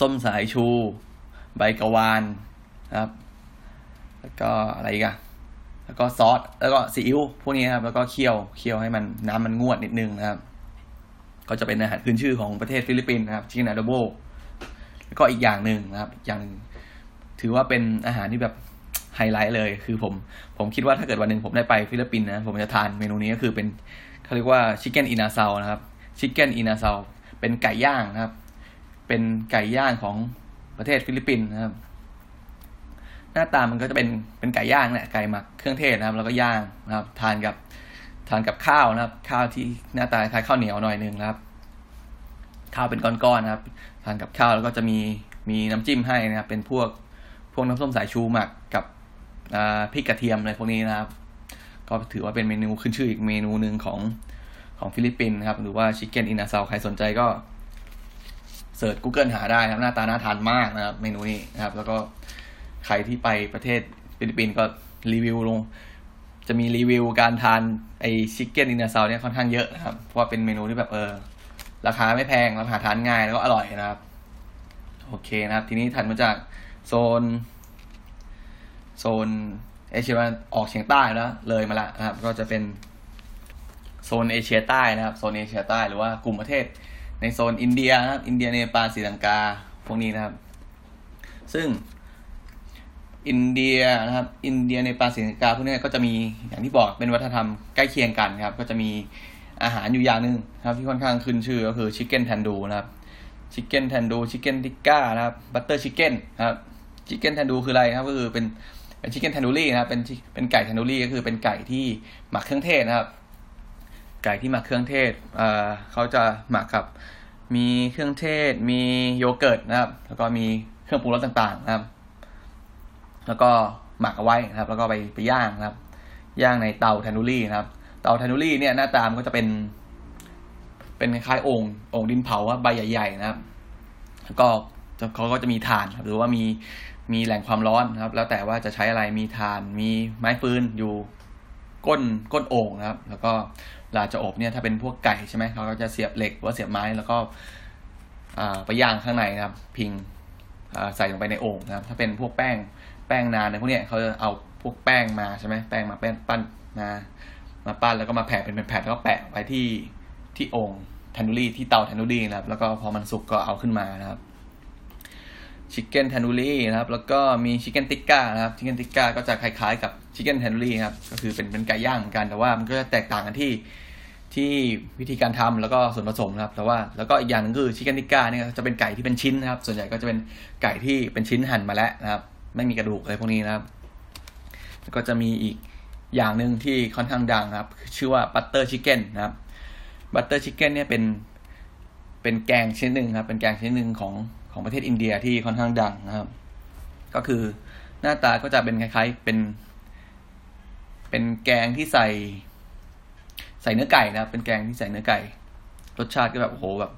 ส้มสายชู ใบกระวานนะครับ แล้วก็อะไรอีกัน แล้วก็ซอสแล้วก็ซีอิ๊วพวกนี้ครับแล้วก็เคี่ยวเคี่ยวให้มันน้ำมันงวดนิดนึงนะครับ ก็จะเป็นอาหารขึ้นชื่อของประเทศฟิลิปปินส์นะครับ chicken adobo แล้วก็อีกอย่างหนึ่งนะครับอีกอย่างถือว่าเป็นอาหารที่แบบไฮไลท์เลย คือผมผมคิดว่าถ้าเกิดวันหนึ่งผมได้ไปฟิลิปปินส์นะผมจะทานเมนูนี้ก็คือเป็นเขาเรียกว่า chicken inasal นะครับ chicken inasalเป็นไก่ย่างนะครับ เป็นไก่ย่างของประเทศฟิลิปปินส์นะครับ หน้าตามันก็จะเป็นเป็นไก่ย่างเนี่ยไก่หมักเครื่องเทศนะครับ แล้วก็ย่างนะครับ ทานกับทานกับข้าวนะครับ ข้าวที่หน้าตาคล้ายข้าวเหนียวหน่อยนึงนะครับ ข้าวเป็นก้อนๆนะครับ ทานกับข้าวแล้วก็จะมีมีน้ำจิ้มให้นะครับ เป็นพวกพวกน้ำส้มสายชูหมักกับพริกกระเทียมอะไรพวกนี้นะครับ ก็ถือว่าเป็นเมนูขึ้นชื่ออีกเมนูหนึ่งของของฟิลิปปินส์นะครับ หรือว่า chicken inasal ใครสนใจก็ search Google หาได้ครับ หน้าตาน่าทานมากนะครับ เมนูนี้นะครับ แล้วก็ ใครที่ไปประเทศฟิลิปปินส์ก็รีวิวลง จะมีรีวิวการทานไอ chicken inasal เนี่ยค่อนข้างเยอะนะครับ เพราะว่าเป็นเมนูที่แบบเออ ราคาไม่แพงราคาทานง่ายแล้วก็อร่อยนะครับ โอเคนะครับ ทีนี้ถัดมาจากโซน โซนเอเชียออกเฉียงใต้แล้ว เลยมาแล้วนะครับ ก็จะเป็นโซนเอเชียใต้นะครับโซนเอเชียใต้หรือว่ากลุ่มประเทศในโซนอินเดียนะครับอินเดียเนปาลศรีลังกาพวกนี้นะครับ ซึ่ง อินเดียนะครับ อินเดียเนปาลศรีลังกาพวกนี้ก็จะมีอย่างที่บอกเป็นวัฒนธรรมใกล้เคียงกันครับ ก็จะมีอาหารอยู่อย่างหนึ่งครับ ที่ค่อนข้างขึ้นชื่อก็คือ chicken tandoori นะครับ chicken tandoori chicken tikka นะครับ butter chickenครับชิคเก้นแทนดูคืออะไรครับก็คือเป็นเป็นชิคเก้นแทนดูรี่นะครับเป็นเป็นไก่แทนดูรี่ก็คือเป็นไก่ที่หมักเครื่องเทศนะครับ ไก่ที่หมักเครื่องเทศเอ่อเขาจะหมักกับมีเครื่องเทศ มีโยเกิร์ตนะครับ แล้วก็มีเครื่องปรุงรสต่างๆนะครับ แล้วก็หมักเอาไว้นะครับ แล้วก็ไปไปย่างนะครับ ย่างในเตาแทนูรี่นะครับ เตาแทนูรี่เนี่ยหน้าตามก็จะเป็น เป็นคล้ายโอ่งโอ่งดินเผาใบใหญ่ๆนะครับ แล้วก็เขาก็จะมีถ่านหรือว่ามีมีแหล่งความร้อนนะครับ แล้วแต่ว่าจะใช้อะไรมีถ่าน มีไม้ฟืนอยู่ก้นก้นโอ่งนะครับ แล้วก็เวลาจะอบเนี่ยถ้าเป็นพวกไก่ใช่ไหมเขาก็จะเสียบเหล็กหรือว่าเสียบไม้แล้วก็ไปย่างข้างในนะครับ พิงใส่ลงไปในโอ่งนะครับ ถ้าเป็นพวกแป้ง แป้งนานในพวกเนี้ยเขาจะเอาพวกแป้งมาใช่ไหมแป้งมาแป้งปั้นมามาปั้นแล้วก็มาแผ่เป็นแผ่นแล้วก็แปะไว้ที่ที่โอ่งแทนดูรี่ที่เตาแทนดูรี่นะครับ แล้วก็พอมันสุกก็เอาขึ้นมานะครับชิคเก้นแทนดูรี่นะครับ แล้วก็มีชิคเก้นติกก้านะครับชิคเก้นติกก้าก็จะคล้ายๆกับชิคเก้นแทนดูรี่ครับก็คือเป็นเป็นไก่ย่างเหมือนกันแต่ว่ามันก็จะแตกต่างกันที่ที่วิธีการทำแล้วก็ส่วนผสมนะครับแต่ว่าแล้วก็อีกอย่างหนึ่งคือชิคเก้นติกก้าเนี่ยจะเป็นไก่ที่เป็นชิ้นนะครับ ส่วนใหญ่ก็จะเป็นไก่ที่เป็นชิ้นหั่นมาแล้วนะครับ ไม่มีกระดูกอะไรพวกนี้นะครับ แล้วก็จะมีอีกอย่างหนึ่งที่ค่อนข้างดังนะครับ ชื่อว่า butter chicken นะครับ butter chicken เนี่ยเป็นเป็นแกงชนิดหนึ่งครับ เป็นแกงชนิดหนึ่งของของประเทศอินเดียที่ค่อนข้างดังนะครับ ก็คือหน้าตาก็จะเป็นคล้ายๆเป็น เป็นแกงที่ใส่ ใส่เนื้อไก่นะครับ เป็นแกงที่ใส่เนื้อไก่ รสชาติก็แบบโอ้โหแบบ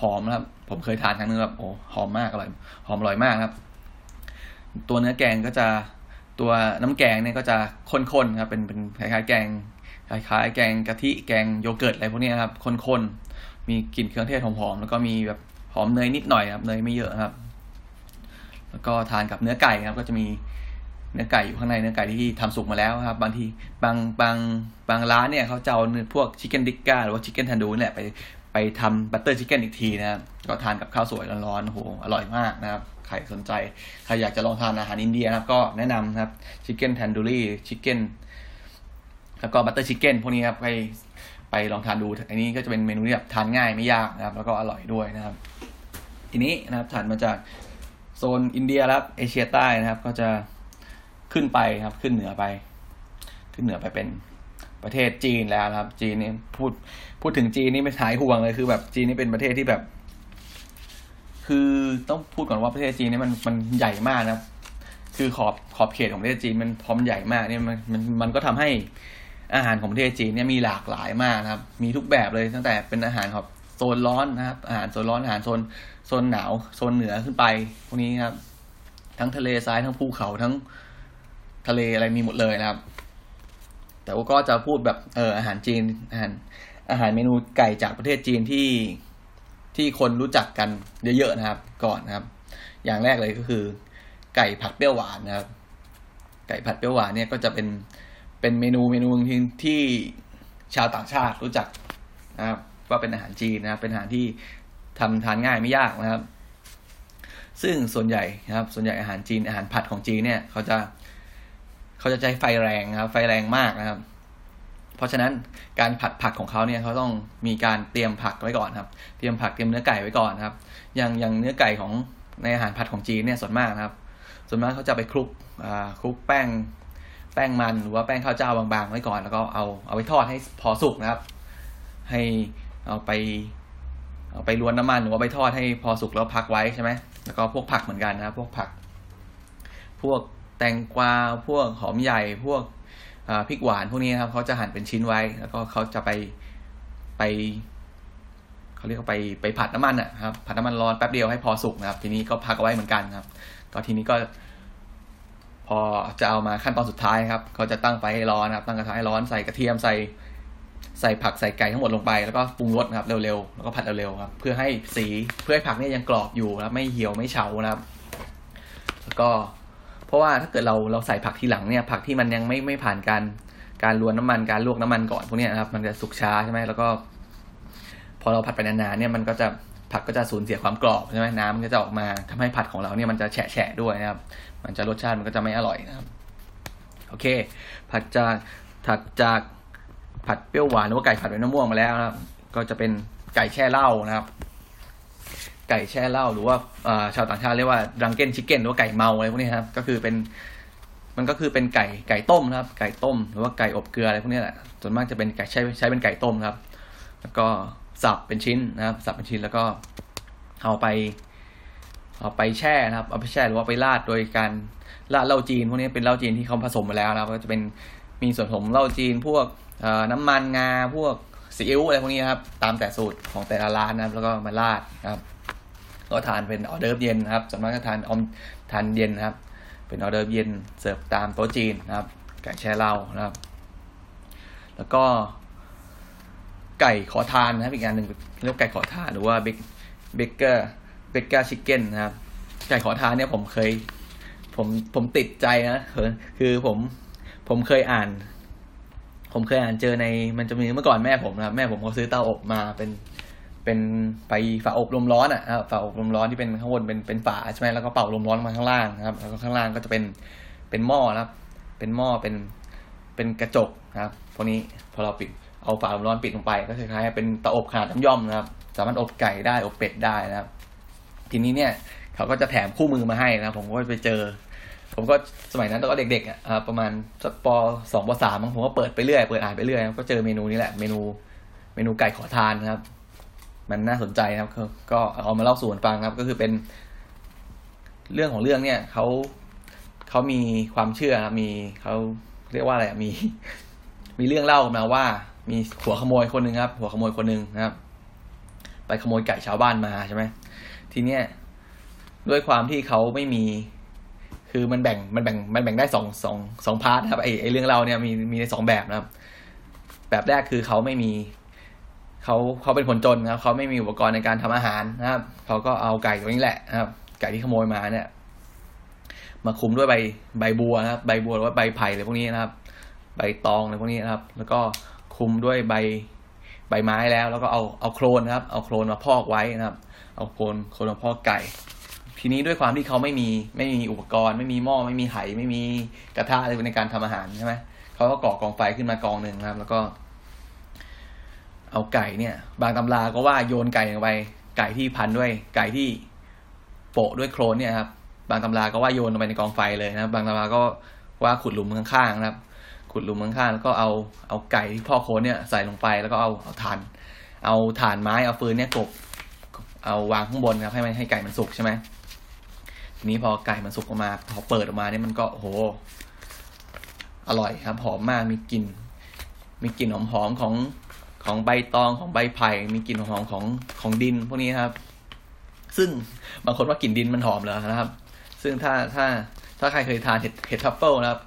หอมนะครับ ผมเคยทานครั้งนึงแบบโอ้หอมมากอร่อยหอมอร่อยมากครับ ตัวเนื้อแกงก็จะตัวน้ำแกงเนี่ยก็จะข้นๆครับเป็นเป็นคล้ายๆแกงคล้ายๆแกงกะทิแกงโยเกิร์ตอะไรพวกนี้ครับข้นๆมีกลิ่นเครื่องเทศหอมๆแล้วก็มีแบบหอมเนยนิดหน่อยครับเนยไม่เยอะครับ แล้วก็ทานกับเนื้อไก่ครับ ก็จะมีเนื้อไก่อยู่ข้างในเนื้อไก่ที่ทำสุกมาแล้วครับ บางทีบางบางบางร้านเนี่ยเขาจะเอาเนื้อพวกชิคเก้นดิกก้าหรือว่าชิคเก้นทันดูเนี่ยไปไปทำ butter chicken อีกทีนะครับก็ทานกับข้าวสวยร้อนๆโหอร่อยมากนะครับ ใครสนใจ ใครอยากจะลองทานอาหารอินเดียนะครับ ก็แนะนำครับ chicken tandoori chicken แล้วก็ butter chicken พวกนี้ครับไปไปลองทานดู อันนี้ก็จะเป็นเมนูที่แบบทานง่ายไม่ยากนะครับ แล้วก็อร่อยด้วยนะครับ ทีนี้นะครับถัดมาจากโซนอินเดียแล้วเอเชียใต้นะครับ ก็จะขึ้นไปครับ ขึ้นเหนือไป ขึ้นเหนือไปเป็นประเทศจีนแล้วครับ จีนนี่พูดพูดถึงจีนนี่ไม่หายห่วงเลยคือแบบจีนนี่เป็นประเทศที่แบบ คือต้องพูดก่อนว่าประเทศจีนนี่มันมันใหญ่มากนะครับคือขอบขอบเขตของประเทศจีนมันพร้อมใหญ่มากเนี่ยมันมันมันก็ทำให้อาหารของประเทศจีนเนี่ยมีหลากหลายมากนะครับ มีทุกแบบเลยตั้งแต่เป็นอาหารของโซนร้อนนะครับ อาหารโซนร้อนอาหารโซนโซนหนาวโซนเหนือขึ้นไปพวกนี้ครับ ทั้งทะเลทรายทั้งภูเขาทั้งทะเลอะไรมีหมดเลยนะครับ แต่ว่าก็จะพูดแบบเอออาหารจีนอาหารอาหารเมนูไก่จากประเทศจีนที่ ที่คนรู้จักกันเยอะๆนะครับ ก่อนนะครับ อย่างแรกเลยก็คือ ไก่ผัดเปรี้ยวหวานนะครับ ไก่ผัดเปรี้ยวหวานเนี่ยก็จะเป็นเป็นเมนูเมนูนึงที่ชาวต่างชาติรู้จักนะครับว่าเป็นอาหารจีนนะครับ เป็นอาหารที่ทำทานง่ายไม่ยากนะครับ ซึ่งส่วนใหญ่นะครับ ส่วนใหญ่อาหารจีนอาหารผัดของจีนเนี่ยเขาจะเขาจะใช้ไฟแรงนะครับ ไฟแรงมากนะครับ ราะฉะนั้นการผัดผักของเขาเนี่ยเขาต้องมีการเตรียมผักไว้ก่อนครับ เตรียมผักเตรียมเนื้อไก่ไว้ก่อนครับ อย่างอย่างเนื้อไก่ของในอาหารผัดของจีนเนี่ยส่วนมากครับ ส่วนมากเขาจะไปคลุกอ่าคลุกแป้ง แป้งมันหรือว่าแป้งข้าวเจ้าบางๆไว้ก่อน แล้วก็เอาเอาไปทอดให้พอสุกนะครับ ให้เอาไปเอาไปรวนน้ำมันหรือว่าไปทอดให้พอสุกแล้วพักไว้ใช่ไหมแล้วก็พวกผักเหมือนกันนะพวกผัก พวกแตงกวาพวกหอมใหญ่พวก พริกหวานพวกนี้นะครับเขาจะหั่นเป็นชิ้นไว้ แล้วก็เขาจะไปไปเขาเรียกว่าไปไปผัดน้ำมันอะครับผัดน้ำมันร้อนแป๊บเดียวให้พอสุกนะครับ ทีนี้ก็พักเอาไว้เหมือนกันครับ ก็ทีนี้ก็ พอจะเอามาขั้นตอนสุดท้ายครับเขาจะตั้งไฟให้ร้อนนะครับ ตั้งกระทะให้ร้อนใส่กระเทียมใส่ใส่ผักใส่ไก่ทั้งหมดลงไปแล้วก็ปรุงรสนะครับเร็วๆแล้วก็ผัดเร็วๆครับเพื่อให้สีเพื่อให้ผักเนี่ยยังกรอบอยู่นะครับไม่เหี่ยวไม่เฉานะครับ แล้วก็ ราะว่าถ้าเกิดเราเราใส่ผักทีหลังเนี่ยผักที่มันยังไม่ไม่ผ่านการการรวนน้ำมันการลวกน้ำมันก่อนพวกนี้นะครับ มันจะสุกช้าใช่ไหมแล้วก็ พอเราผัดไปนานๆเนี่ยมันก็จะผักก็จะสูญเสียความกรอบใช่ไหมน้ำมันก็จะออกมาทำให้ผัดของเราเนี่ยมันจะแฉะๆด้วยนะครับ มันจะรสชาติมันก็จะไม่อร่อยนะครับ โอเค ผัดจากถัดจากผัดเปรี้ยวหวานหรือว่าไก่ผัดใบมะม่วงมาแล้วนะครับ ก็จะเป็นไก่แช่เหล้านะครับ ไก่แช่เหล้าหรือว่าชาวต่างชาติเรียกว่าดังเก้นชิคเก้นหรือว่าไก่เมาอะไรพวกนี้ครับ ก็คือเป็นมันก็คือเป็นไก่ไก่ต้มนะครับ ไก่ต้ม หรือว่าไก่อบเกลืออะไรพวกนี้แหละส่วนมากจะเป็นไก่ใช้ใช้เป็นไก่ต้มครับ แล้วก็สับเป็นชิ้นนะครับ สับเป็นชิ้นแล้วก็เอาไป เอาไปแช่นะครับ เอาไปแช่หรือว่าไปราดโดยการราดเหล้าจีนพวกนี้เป็นเหล้าจีนที่เขาผสมมาแล้วนะครับ ก็จะเป็นมีส่วนผสมเหล้าจีน พวกน้ำมันงาพวกซีอิ๊วอะไรพวกนี้ครับ ตามแต่สูตรของแต่ละร้านนะครับ แล้วก็มาราดนะครับ ก็ทานเป็นออเดอร์เย็นนะครับส่วนมากก็ทานออมทานเย็นนะครับ เป็นออเดอร์เย็นเสิร์ฟตามโต๊ะจีนนะครับ ไก่แช่เหล้านะครับ แล้วก็ ไก่ขอทานนะครับอีกงานหนึ่งเรียกไก่ขอทานหรือว่าเบ beggar beggar chicken นะครับ ไก่ขอทานเนี่ยผมเคย ผมผมติดใจนะคือผมผมเคยอ่าน ผมเคยอ่านเจอในมันจะมีเมื่อก่อนแม่ผมนะครับ แม่ผมเขาซื้อเตาอบมาเป็น เป็นไปฝาอบลมร้อนอะครับฝาอบลมร้อนที่เป็นข้างบนเป็นเป็นฝาใช่ไหมแล้วก็เป่าลมร้อนมาข้างล่างนะครับ แล้วก็ข้างล่างก็จะเป็นเป็นหม้อนะครับ เป็นหม้อเป็นเป็นกระจกนะครับพวกนี้พอเราปิดเอาฝาลมร้อนปิดลงไป ก็คล้ายๆเป็นเตาอบขนาดน้ำย่อมนะครับ สามารถอบไก่ได้อบเป็ดได้นะครับ ทีนี้เนี่ยเขาก็จะแถมคู่มือมาให้นะผมก็ไปเจอ ผมก็สมัยนั้นตอนเด็กๆอะประมาณสักปสองปสามผมก็เปิดไปเรื่อยเปิดอ่านไปเรื่อยก็เจอเมนูนี้แหละเมนูเมนูไก่ขอทานนะครับ มันน่าสนใจนะครับก็เอามาเล่าสู่กันฟังครับ ก็คือเป็น เรื่องของเรื่องเนี่ยเขาเขามีความเชื่อมีเขาเรียกว่าอะไรมี มีเรื่องเล่ามาว่า มีหัวขโมยคนหนึ่งครับ หัวขโมยคนหนึ่งนะครับ ไปขโมยไก่ชาวบ้านมาใช่ไหมทีเนี้ยด้วยความที่เขาไม่มี คือมันแบ่งมันแบ่งมันแบ่งได้สองสองสองพาร์ทครับไอไอเรื่องเราเนี่ยมีมีในสองแบบนะครับ แบบแรกคือเขาไม่มี เขาเขาเป็นคนจนครับเขาไม่มีอุปกรณ์ในการทำอาหารนะครับเขาก็เอาไก่ตัวนี้แหละนะครับ ไก่ที่ขโมยมาเนี่ย มาคุมด้วยใบใบบัวนะครับ ใบบัวหรือว่าใบไผ่อะไรพวกนี้นะครับ ใบตองอะไรพวกนี้นะครับ แล้วก็คุมด้วยใบใบไม้แล้ว แล้วก็เอาเอาโครนนะครับ เอาโครนมาพอกไว้นะครับ เอาโครนโครนมาพอกไก่ ทีนี้ด้วยความที่เขาไม่มีไม่มีอุปกรณ์ ไม่มีหม้อไม่มีไหไม่มีกระทะอะไรในการทำอาหารใช่ไหมเขาก็ก่อกองไฟขึ้นมากองหนึ่งนะครับ แล้วก็เเอาไก่เนี่ย บางตำราก็ว่าโยนไก่ลงไป ไก่ที่พันด้วย ไก่ที่โปะด้วยโคลนเนี่ยครับ บางตำราก็ว่าโยนลงไปในกองไฟเลยนะครับบางตำราก็ว่าขุดหลุมข้างๆนะครับ ขุดหลุมข้างๆแล้วก็เอาเอาไก่ที่พ่อโคลนเนี่ยใส่ลงไปแล้วก็เอาเอาถ่าน เอาถ่านไม้เอาฟืนเนี่ยกบเอาวางข้างบนครับให้มันให้ไก่มันสุกใช่ไหมทีนี้พอไก่มันสุกออกมาพอเปิดออกมาเนี่ยมันก็โห อร่อยครับหอมมากมีกลิ่นมีกลิ่นหอมๆของ ของใบตองของใบไผ่มีกลิ่นหอมของของดินพวกนี้ครับ ซึ่งบางคนว่ากลิ่นดินมันหอมเหรอนะครับ ซึ่งถ้าถ้าถ้าใครเคยทานเห็ดเห็ดทัฟเฟิลนะครับ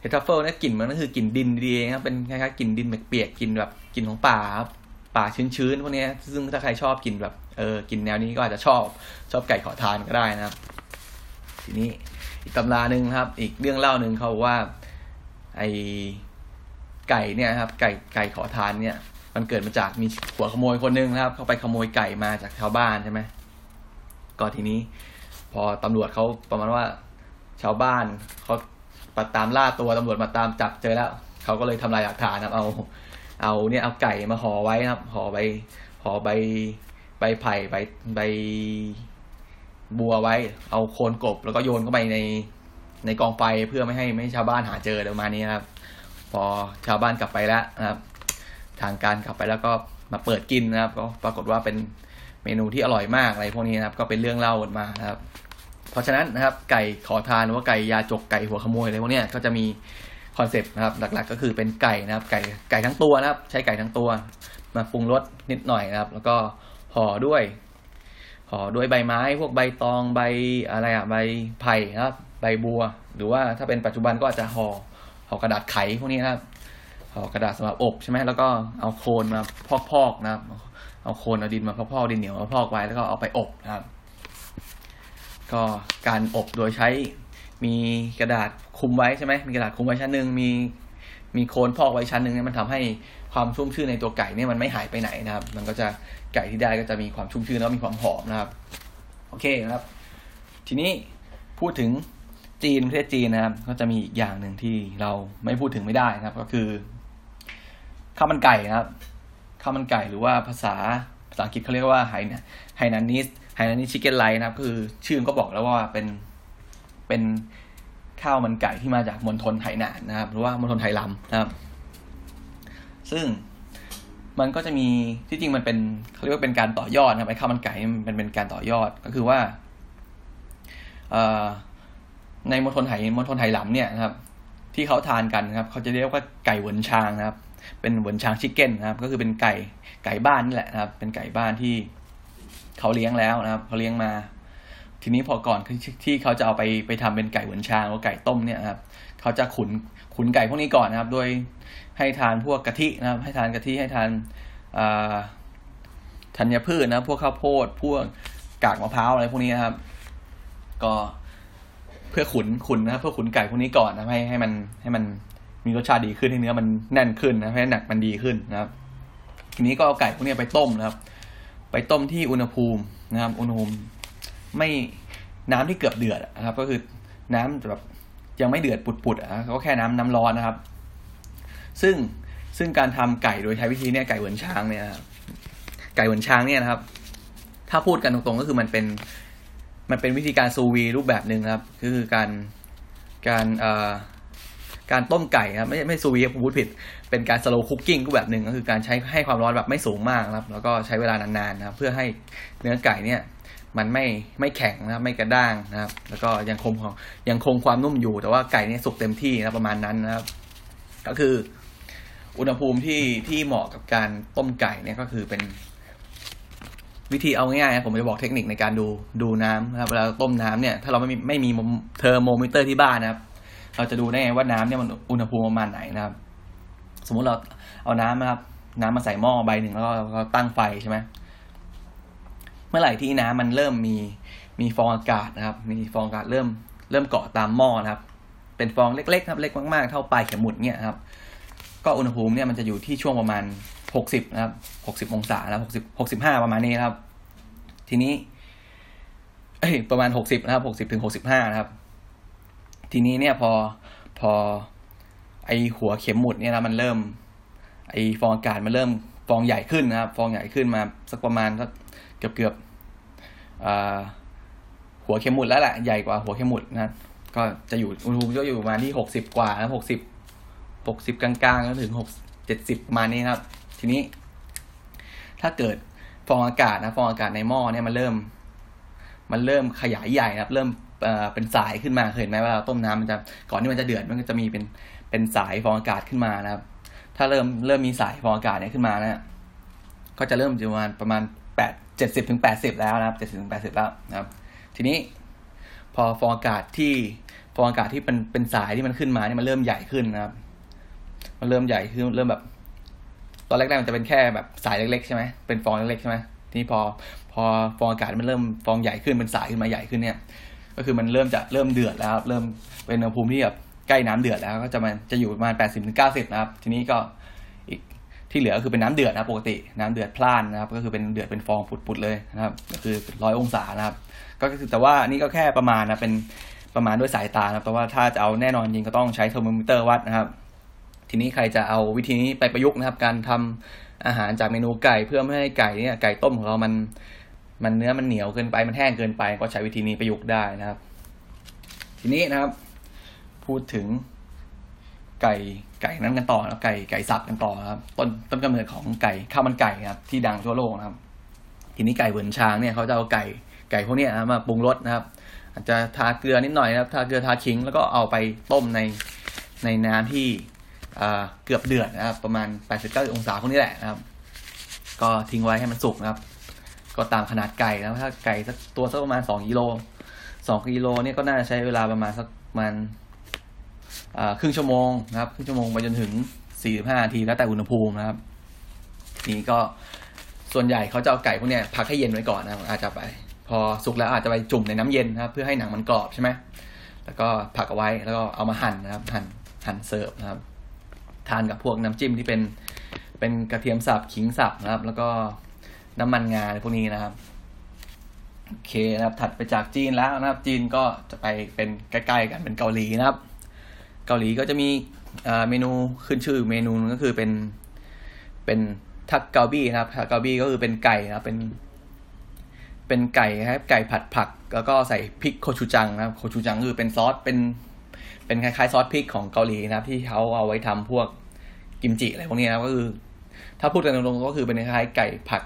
เห็ดทัฟเฟิลเนี่ยกลิ่นมันก็คือกลิ่นดินนี่เองครับเป็นคล้ายๆกลิ่นดินเปียกๆกลิ่นแบบกลิ่นของป่าครับป่าชื้นๆพวกนี้ซึ่งถ้าใครชอบกลิ่นแบบเออกลิ่นแนวนี้ก็อาจจะชอบชอบไก่ขอทานก็ได้นะครับ ทีนี้อีกตำราหนึ่งครับ อีกเรื่องเล่าหนึ่งเขาว่า ไอ ไก่เนี่ยครับไก่ไก่ขอทานเนี่ย มันเกิดมาจากมีหัวขโมยคนหนึงนะครับ เขาไปขโมยไก่มาจากชาวบ้านใช่ไหมก็ทีนี้ พอตำรวจเขาประมาณว่าชาวบ้านเขาปตามล่าตัวตำรวจมาตามจับเจอแล้วเขาก็เลยทำลายหลักฐานนะครับ เอา เอาเนี่ยเอาไก่มาห่อไว้นะครับห่อใบห่อใบใบไผ่ใบใบบัวไว้ เอาโคนกบแล้วก็โยนเข้าไปในในกองไฟเพื่อไม่ให้ไม่ให้ชาวบ้านหาเจอประมาณนี้ครับ พอชาวบ้านกลับไปแล้วนะครับ ทางการกลับไปแล้วก็มาเปิดกินนะครับ ก็ปรากฏว่าเป็นเมนูที่อร่อยมากอะไรพวกนี้นะครับ ก็เป็นเรื่องเล่ากันมานะครับ เพราะฉะนั้นนะครับ ไก่ขอทานหรือว่าไก่ยาจกไก่หัวขโมยอะไรพวกนี้ก็จะมีคอนเซปต์นะครับ หลักๆ ก็คือเป็นไก่นะครับ ไก่ไก่ทั้งตัวนะครับ ใช้ไก่ทั้งตัว มาปรุงรสนิดหน่อยนะครับ แล้วก็ห่อด้วยห่อด้วยใบไม้ พวกใบตองใบอะไรอะใบไผ่นะครับ ใบบัว หรือว่าถ้าเป็นปัจจุบันก็อาจจะห่อ ห่อกระดาษไขพวกนี้นะครับห่อกระดาษสำหรับอบใช่ไหมแล้วก็เอาโคลนมาพอกๆนะครับ เอาโคลนเอาดินมาพอกๆดินเหนียวมาพอกไว้แล้วก็เอาไปอบนะครับ ก็การอบโดยใช้มีกระดาษคุมไว้ใช่ไหมมีกระดาษคุมไว้ชั้นหนึ่งมีมีโคนพอกไว้ชั้นหนึ่งเนี่ยมันทำให้ความชุ่มชื่นในตัวไก่เนี่ยมันไม่หายไปไหนนะครับ มันก็จะไก่ที่ได้ก็จะมีความชุ่มชื่นแล้วมีความหอมนะครับ โอเคนะครับ ทีนี้พูดถึง จีนประเทศจีนนะครับ ก็จะมีอีกอย่างหนึ่งที่เราไม่พูดถึงไม่ได้นะครับ ก็คือข้าวมันไก่นะครับข้าวมันไก่หรือว่าภาษาภาษาอังกฤษเขาเรียกว่าไฮไฮนันนิสไฮนันนิสชิคเก้นไลท์นะครับ คือชื่อก็บอกแล้วว่าเป็นเป็นข้าวมันไก่ที่มาจากมณฑลไหหนานนะครับ หรือว่ามณฑลไหหลำนะครับ ซึ่งมันก็จะมีที่จริงมันเป็นเขาเรียกว่าเป็นการต่อยอดนะครับไอ้ข้าวมันไก่มันเป็นการต่อยอดก็คือว่าเอ่อ ในมณฑลไหมณฑลไหหลำเนี่ยนะครับ ที่เขาทานกันนะครับ เขาจะเรียกว่าไก่เหวินชางนะครับ เป็นเหวินชางชิคเก้นนะครับ ก็คือเป็นไก่ไก่บ้านนี่แหละนะครับ เป็นไก่บ้านที่เขาเลี้ยงแล้วนะครับเขาเลี้ยงมา ทีนี้พอก่อนที่เขาจะเอาไปไปทำเป็นไก่เหวินชางหรือไก่ต้มเนี่ยครับเขาจะขุนขุนไก่พวกนี้ก่อนนะครับ โดยให้ทานพวกกะทินะครับ ให้ทานกะทิให้ทานธัญพืชนะพวกข้าวโพดพวกกากมะพร้าวอะไรพวกนี้นะครับ ก็ เพื่อขุนขุนนะเพื่อขุนไก่พวกนี้ก่อนนะให้ให้มันให้มันมีรสชาติดีขึ้นให้เนื้อมันแน่นขึ้นนะให้หนักมันดีขึ้นนะครับ ทีนี้ก็เอาไก่พวกนี้ไปต้มนะครับ ไปต้มที่อุณหภูมินะครับ อุณหภูมิไม่น้ำที่เกือบเดือดนะครับ ก็คือน้ำแบบยังไม่เดือดปุดๆอะก็แค่น้ำน้ำร้อนนะครับ ซึ่งซึ่งการทำไก่โดยใช้วิธีเนี่ยไก่เหวินช้างเนี่ยไก่เหวินช้างเนี่ยนะครับ ถ้าพูดกันตรงๆก็คือมันเป็น มันเป็นวิธีการซูวีรูปแบบหนึ่งครับ คือการการเอ่อการต้มไก่ครับไม่ไม่ซูวีผมพูดผิด เป็นการสโลว์คุกกิ้งรูปแบบหนึ่งก็คือการใช้ให้ความร้อนแบบไม่สูงมากครับ แล้วก็ใช้เวลานานๆนะครับ เพื่อให้เนื้อไก่เนี่ยมันไม่ไม่แข็งนะครับไม่กระด้างนะครับ แล้วก็ยังคงยังคงความนุ่มอยู่ แต่ว่าไก่เนี่ยสุกเต็มที่นะประมาณนั้นนะครับ ก็คือ อุณหภูมิที่ที่เหมาะกับการต้มไก่เนี่ยก็คือเป็น วิธีเอาง่ายๆผมจะบอกเทคนิคในการดูดูน้ำนะครับเวลาต้มน้ำเนี่ยถ้าเราไม่มีไม่มีเทอร์โมมิเตอร์ที่บ้านนะครับ เราจะดูได้ไงว่าน้ำเนี่ยมันอุณหภูมิประมาณไหนนะครับ สมมุติเราเอาน้ำนะครับ น้ำมาใส่หม้อใบหนึ่งแล้วก็ตั้งไฟใช่ไหมเมื่อไหร่ที่น้ำมันเริ่มมีมีฟองอากาศนะครับ มีฟองอากาศเริ่มเริ่มเกาะตามหม้อนะครับ เป็นฟองเล็กๆครับเล็กมากๆเท่าปลายเข็มหมุดเนี่ยครับ ก็อุณหภูมิเนี่ยมันจะอยู่ที่ช่วงประมาณ หกสิบนะครับหกสิบองศาแล้วหกสิบหกสิบห้าประมาณนี้ครับ ทีนี้ เอ้ยประมาณหกสิบนะครับหกสิบถึงหกสิบห้านะครับ ทีนี้เนี่ยพอพอ ไอหัวเข็มหมุดเนี่ยนะมันเริ่ม ไอฟองอากาศมันเริ่มฟองใหญ่ขึ้นนะครับ ฟองใหญ่ขึ้นมาสักประมาณสักเกือบเกือบหัวเข็มหมุดแล้วแหละใหญ่กว่าหัวเข็มหมุดนะก็จะอยู่อุณหภูมิก็อยู่ประมาณที่หกสิบกว่านะหกสิบหกสิบกลางๆแล้วถึงหกเจ็ดสิบประมาณนี้ครับ ทีนี้ ถ้าเกิดฟองอากาศนะฟองอากาศในหม้อเนี่ยมันเริ่ม มันเริ่มขยายใหญ่นะครับ เริ่มเป็นสายขึ้นมาเห็นไหมว่าเราต้มน้ำมันจะก่อนที่มันจะเดือดมันก็จะมีเป็นเป็นสายฟองอากาศขึ้นมานะครับ ถ้าเริ่มเริ่มมีสายฟองอากาศเนี่ยขึ้นมานะก็จะเริ่มประมาณประมาณแปดเจ็ดสิบถึงแปดสิบแล้วนะครับเจ็ดสิบถึงแปดสิบแล้วนะครับ ทีนี้พอฟองอากาศที่ฟองอากาศที่เป็นเป็นสายที่มันขึ้นมาเนี่ยมันเริ่มใหญ่ขึ้นนะครับ มันเริ่มใหญ่ขึ้นเริ่มแบบ ตอนแรกๆมันจะเป็นแค่แบบสายเล็กๆใช่ไหมเป็นฟองเล็กๆใช่ไหมทีนี้พอพอฟองอากาศมันเริ่มฟองใหญ่ขึ้นเป็นสายขึ้นมาใหญ่ขึ้นเนี่ย ก็คือมันเริ่มจะเริ่มเดือดแล้ว เริ่มเป็นอุณหภูมิที่แบบใกล้น้ำเดือดแล้วก็จะมันจะอยู่ประมาณแปดสิบถึงเก้าสิบนะครับ ทีนี้ก็อีกที่เหลือก็คือเป็นน้ำเดือดนะปกติ น้ำเดือดพล่านนะครับ ก็คือเป็นเดือดเป็นฟองปุดๆเลยนะครับ ก็คือร้อยองศานะครับ ก็คือแต่ว่านี่ก็แค่ประมาณนะเป็นประมาณด้วยสายตานะแต่ว่าถ้าจะเอาแน่นอนจริงก็ต้องใช้เทอร์โมมิเตอร์วัดนะครับ ทีนี้ใครจะเอาวิธีนี้ไปประยุกต์นะครับ การทำอาหารจากเมนูไก่เพื่อไม่ให้ไก่เนี่ยไก่ต้มของเรามันมันเนื้อมันเหนียวเกินไปมันแห้งเกินไป ก็ใช้วิธีนี้ประยุกต์ได้นะครับ ทีนี้นะครับ พูดถึงไก่ไก่นั้นกันต่อแล้วไก่ไก่สับกันต่อครับ ต้นต้นกำเนิดของไก่ข้าวมันไก่ครับ ที่ดังทั่วโลกนะครับ ทีนี้ไก่เหวินช้างเนี่ยเขาจะเอาไก่ไก่พวกนี้นะมาปรุงรสนะครับ อาจจะทาเกลือนิดหน่อยนะครับ ทาเกลือทาขิงแล้วก็เอาไปต้มในในน้ำที่ เกือบเดือดนะครับ ประมาณ 89 องศาพวกนี้แหละนะครับ ก็ทิ้งไว้ให้มันสุกนะครับ ก็ตามขนาดไก่นะถ้าไก่สักตัวสักประมาณ 2กิโล2กิโลเนี่ยก็น่าจะใช้เวลาประมาณสักประมาณครึ่งชั่วโมงนะครับครึ่งชั่วโมงไปจนถึง 45นาทีแล้วแต่อุณหภูมินะครับ นี้ก็ส่วนใหญ่เขาจะเอาไก่พวกนี้พักให้เย็นไว้ก่อนนะอาจจะไป พอสุกแล้วอาจจะไปจุ่มในน้ำเย็นนะครับ เพื่อให้หนังมันกรอบใช่ไหมแล้วก็ผักเอาไว้แล้วก็เอามาหั่นนะครับ หั่นหั่นเสิร์ฟนะครับ ทานกับพวกน้ำจิ้มที่เป็นเป็นกระเทียมสับขิงสับนะครับ แล้วก็น้ำมันงาพวกนี้นะครับโอเคนะครับ ถัดไปจากจีนแล้วนะครับ จีนก็จะไปเป็นใกล้ๆกันเป็นเกาหลีนะครับ เกาหลีก็จะมีเมนูขึ้นชื่อเมนูนึงก็คือเป็นเป็นทักเกาบี้นะครับทักเกาบี้ก็คือเป็นไก่นะเป็น เป็นไก่ครับไก่ผัดผัก แล้วก็ใส่พริกโคชูจังนะครับโคชูจังคือเป็นซอสเป็น เป็นคล้ายๆซอสพริกของเกาหลีนะครับ ที่เขาเอาไว้ทำพวกกิมจิอะไรพวกนี้นะก็คือ ถ้าพูดกันตรงๆก็คือเป็นคล้ายๆไก่ผัด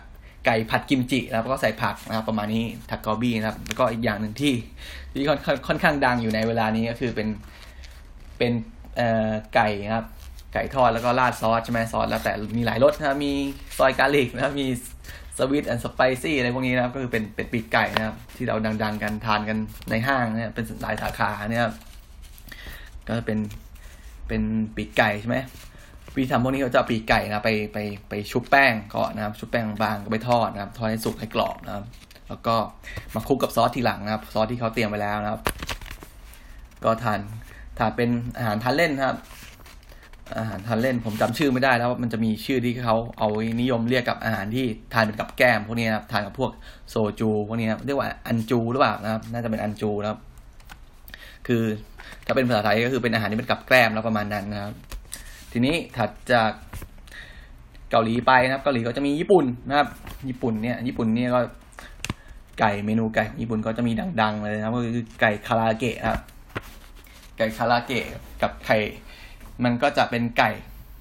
ไก่ผัดกิมจินะครับก็ใส่ผักนะครับ ประมาณนี้ทักเกาบี้นะครับแล้วก็อีกอย่างหนึ่งที่ที่ค่อนข้างดังอยู่ในเวลานี้ก็คือเป็นเป็นเอ่อไก่นะครับ ไก่ทอดแล้วก็ราดซอสใช่ไหมซอสแล้วแต่มีหลายรสนะมีซอยกาลิกนะมีสวิตแอนด์สไปซี่อะไรพวกนี้นะครับ ก็คือเป็นเป็นปีกไก่นะครับ ที่เราดัง ๆ กันทานกันในห้างเนี่ยเป็นหลายสาขาเนี่ยครับ ก็เป็นเป็นปีกไก่ใช่ไหมวิธีทำพวกนี้เขาจะปีกไก่นะไปไปไปชุบแป้งก่อนนะครับชุบแป้งบางก็ไปทอดนะครับทอดให้สุกให้กรอบนะครับ แล้วก็มาคลุกกับซอสทีหลังนะครับ ซอสที่เขาเตรียมไว้แล้วนะครับ ก็ทานทานเป็นอาหารทานเล่นครับ อาหารทานเล่นผมจำชื่อไม่ได้แล้วมันจะมีชื่อที่เขาเอานิยมเรียกกับอาหารที่ทานเป็นกับแก้มพวกนี้นะครับทานกับพวกโซจูพวกนี้ครับเรียกว่าอันจูหรือเปล่านะครับ น่าจะเป็นอันจูนะครับ คือ ถ้าเป็นภาษาไทยก็คือเป็นอาหารที่เป็นกับแกล้มแล้วประมาณนั้นนะครับ ทีนี้ถัดจากเกาหลีไปนะครับ เกาหลีก็จะมีญี่ปุ่นนะครับ ญี่ปุ่นเนี่ย ญี่ปุ่นเนี่ยก็ไก่เมนูไก่ญี่ปุ่นก็จะมีดัง ๆ เลยนะครับก็คือไก่คาราเกะครับ ไก่คาราเกะกับไข่มันก็จะเป็นไก่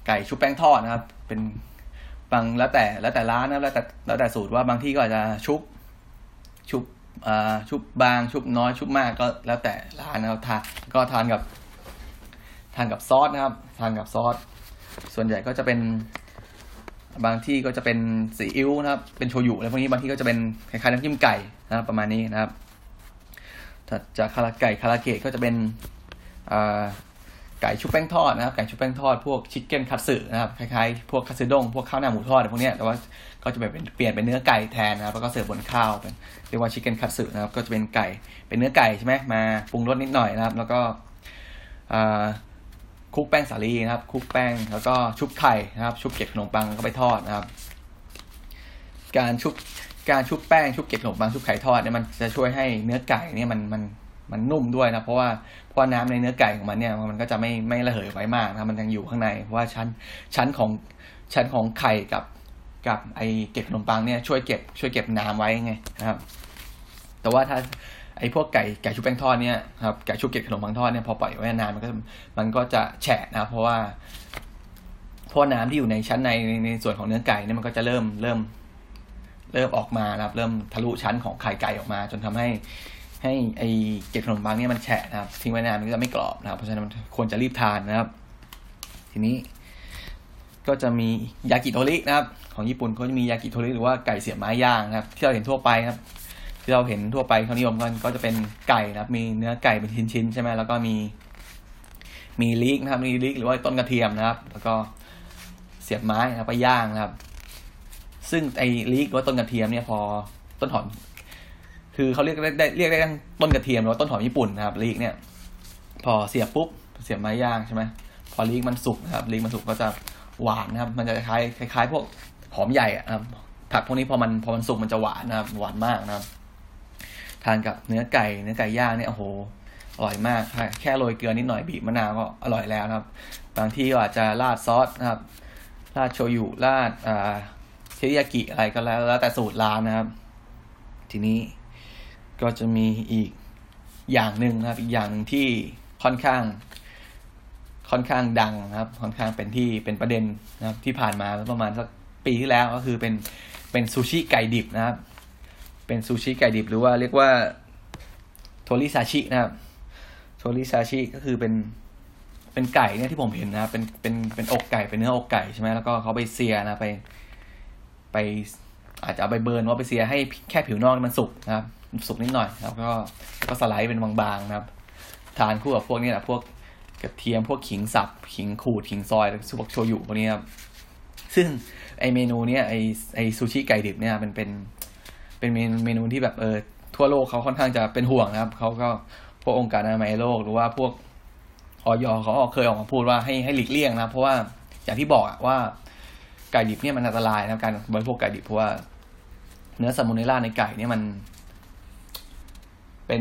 ไก่ชุบแป้งทอดนะครับ เป็นบางแล้วแต่แล้วแต่ร้านนะแล้วแต่แล้วแต่สูตรว่าบางที่ก็อาจจะชุบชุบ ชุบบางชุบน้อยชุบมากก็แล้วแต่ร้านนะครับทานก็ทานกับ ทานกับซอสนะครับ ทานกับซอสส่วนใหญ่ก็จะเป็นบางที่ก็จะเป็นซีอิ๊วนะครับ เป็นโชยุอะไรพวกนี้บางที่ก็จะเป็นคล้ายๆน้ำจิ้มไก่นะครับ ประมาณนี้นะครับจากคาราไก่คาราเกะก็จะเป็นไก่ชุบแป้งทอดนะครับ ไก่ชุบแป้งทอดพวกชิคเก้นคัตสึนะครับคล้ายๆพวกคัตสึด้งพวกข้าวหน้าหมูทอดอะไรพวกนี้แต่ว่าก็จะเป็นเปลี่ยนเป็นเนื้อไก่แทนนะครับแล้วก็เสิร์ฟบนข้าวเป็น เรียกว่าชิคเก้นคัตสึนะครับ ก็จะเป็นไก่ เป็นเนื้อไก่ใช่ไหมมาปรุงรสนิดหน่อยนะครับ แล้วก็คลุกแป้งสาลีนะครับ คลุกแป้ง แล้วก็ชุบไข่นะครับ ชุบเกล็ดขนมปังก็ไปทอดนะครับ การชุบ การชุบแป้ง ชุบเกล็ดขนมปัง ชุบไข่ทอดเนี่ยมันจะช่วยให้เนื้อไก่เนี่ยมัน มัน มันนุ่มด้วยนะ เพราะว่า เพราะน้ำในเนื้อไก่ของมันเนี่ย มันก็จะไม่ ไม่ระเหยไว้มากนะ มันยังอยู่ข้างใน เพราะว่าชั้น ชั้นของ ชั้นของไข่กับ กับไอเกล็ดขนมปังเนี่ยช่วยเก็บ ช่วยเก็บน้ำไว้ไงนะครับ แต่ว่าถ้าไอพวกไก่ไก่ชุบแป้งทอดเนี่ยครับไก่ชุบเกล็ดขนมปังทอดเนี่ยพอปล่อยไว้นานมันก็มันก็จะแฉะนะเพราะว่าเพราะน้ำที่อยู่ในชั้นในในในส่วนของเนื้อไก่เนี่ยมันก็จะเริ่มเริ่ม เริ่มออกมานะครับ เริ่มทะลุชั้นของไข่ไก่ออกมา จนทำให้ ให้ไอเกล็ดขนมปังเนี่ยมันแฉะนะครับทิ้งไว้นานมันก็จะไม่กรอบนะครับ เพราะฉะนั้นควรจะรีบทานนะครับ ทีนี้ ก็จะมียากิโทรินะครับ ของญี่ปุ่นก็จะมียากิโทริหรือว่าไก่เสียบไม้ย่างนะครับ ที่เราเห็นทั่วไปครับ ที่เราเห็นทั่วไปเขานิยมกันก็จะเป็นไก่นะครับ มีเนื้อไก่เป็นชิ้นๆใช่ไหมแล้วก็มีมีลีกนะครับ มีลีกหรือว่าต้นกระเทียมนะครับ แล้วก็เสียบไม้นะครับไปย่างนะครับ ซึ่งไอ้ลีกหรือว่าต้นกระเทียมเนี่ยพอต้นหอมคือเขาเรียกได้เรียกได้ทั้งต้นกระเทียมหรือว่าต้นหอมญี่ปุ่นนะครับลีกเนี่ย พอเสียบปุ๊บเสียบไม้ย่างใช่ไหมพอลีกมันสุกนะครับลีกมันสุกก็จะหวานนะครับ มันจะคล้ายคล้ายพวกหอมใหญ่อะนะครับผักพวกนี้พอมันพอมันสุกมันจะหวานนะครับหวานมากนะครับ ทานกับเนื้อไก่เนื้อไก่ย่างเนี่ยโอ้โหอร่อยมากแค่โรยเกลือนิดหน่อยบีบมะนาวก็อร่อยแล้วนะครับ บางที่ก็อาจจะราดซอสนะครับราดโชยุราดเทริยากิอะไรก็แล้ว แล้วแต่สูตรร้านนะครับ ทีนี้ก็จะมีอีกอย่างหนึ่งนะครับ อีกอย่างหนึ่งที่ค่อนข้างค่อนข้างดังนะครับ ค่อนข้างเป็นที่เป็นประเด็นนะครับ ที่ผ่านมาประมาณสักปีที่แล้วก็คือเป็นเป็นซูชิไก่ดิบนะครับ เป็นซูชิไก่ดิบหรือว่าเรียกว่าโทริซาชินะครับโทริซาชิก็คือเป็นเป็นไก่เนี่ยที่ผมเห็นนะครับเป็นเป็นเป็นอกไก่เป็นเนื้ออกไก่ใช่ไหมแล้วก็เขาไปเซียนะไป ไป อาจจะเอาไปเบิร์นว่าไปเซียให้แค่ผิวนอกมันสุกนะครับ สุกนิดหน่อยแล้วก็แล้วก็สไลด์เป็นบางๆนะครับ ทานคู่กับพวกนี้แหละพวกกระเทียมพวกขิงสับขิงขูดขิงซอยแล้วพวกโชยุพวกนี้ครับซึ่งไอเมนูเนี้ยไอไอซูชิไก่ดิบเนี่ยเป็นเป็น เป็นเมนูที่แบบเออทั่วโลกเขาค่อนข้างจะเป็นห่วงนะครับเขาก็พวกองค์การอนามัยโลกหรือว่าพวกออยเขาเคยออกมาพูดว่าให้ให้หลีกเลี่ยงนะเพราะว่าอย่างที่บอกว่าไก่ดิบเนี่ยมันอันตรายนะการบริโภคไก่ดิบเพราะว่าเนื้อซามูเนล่าในไก่เนี่ยมัน เป็น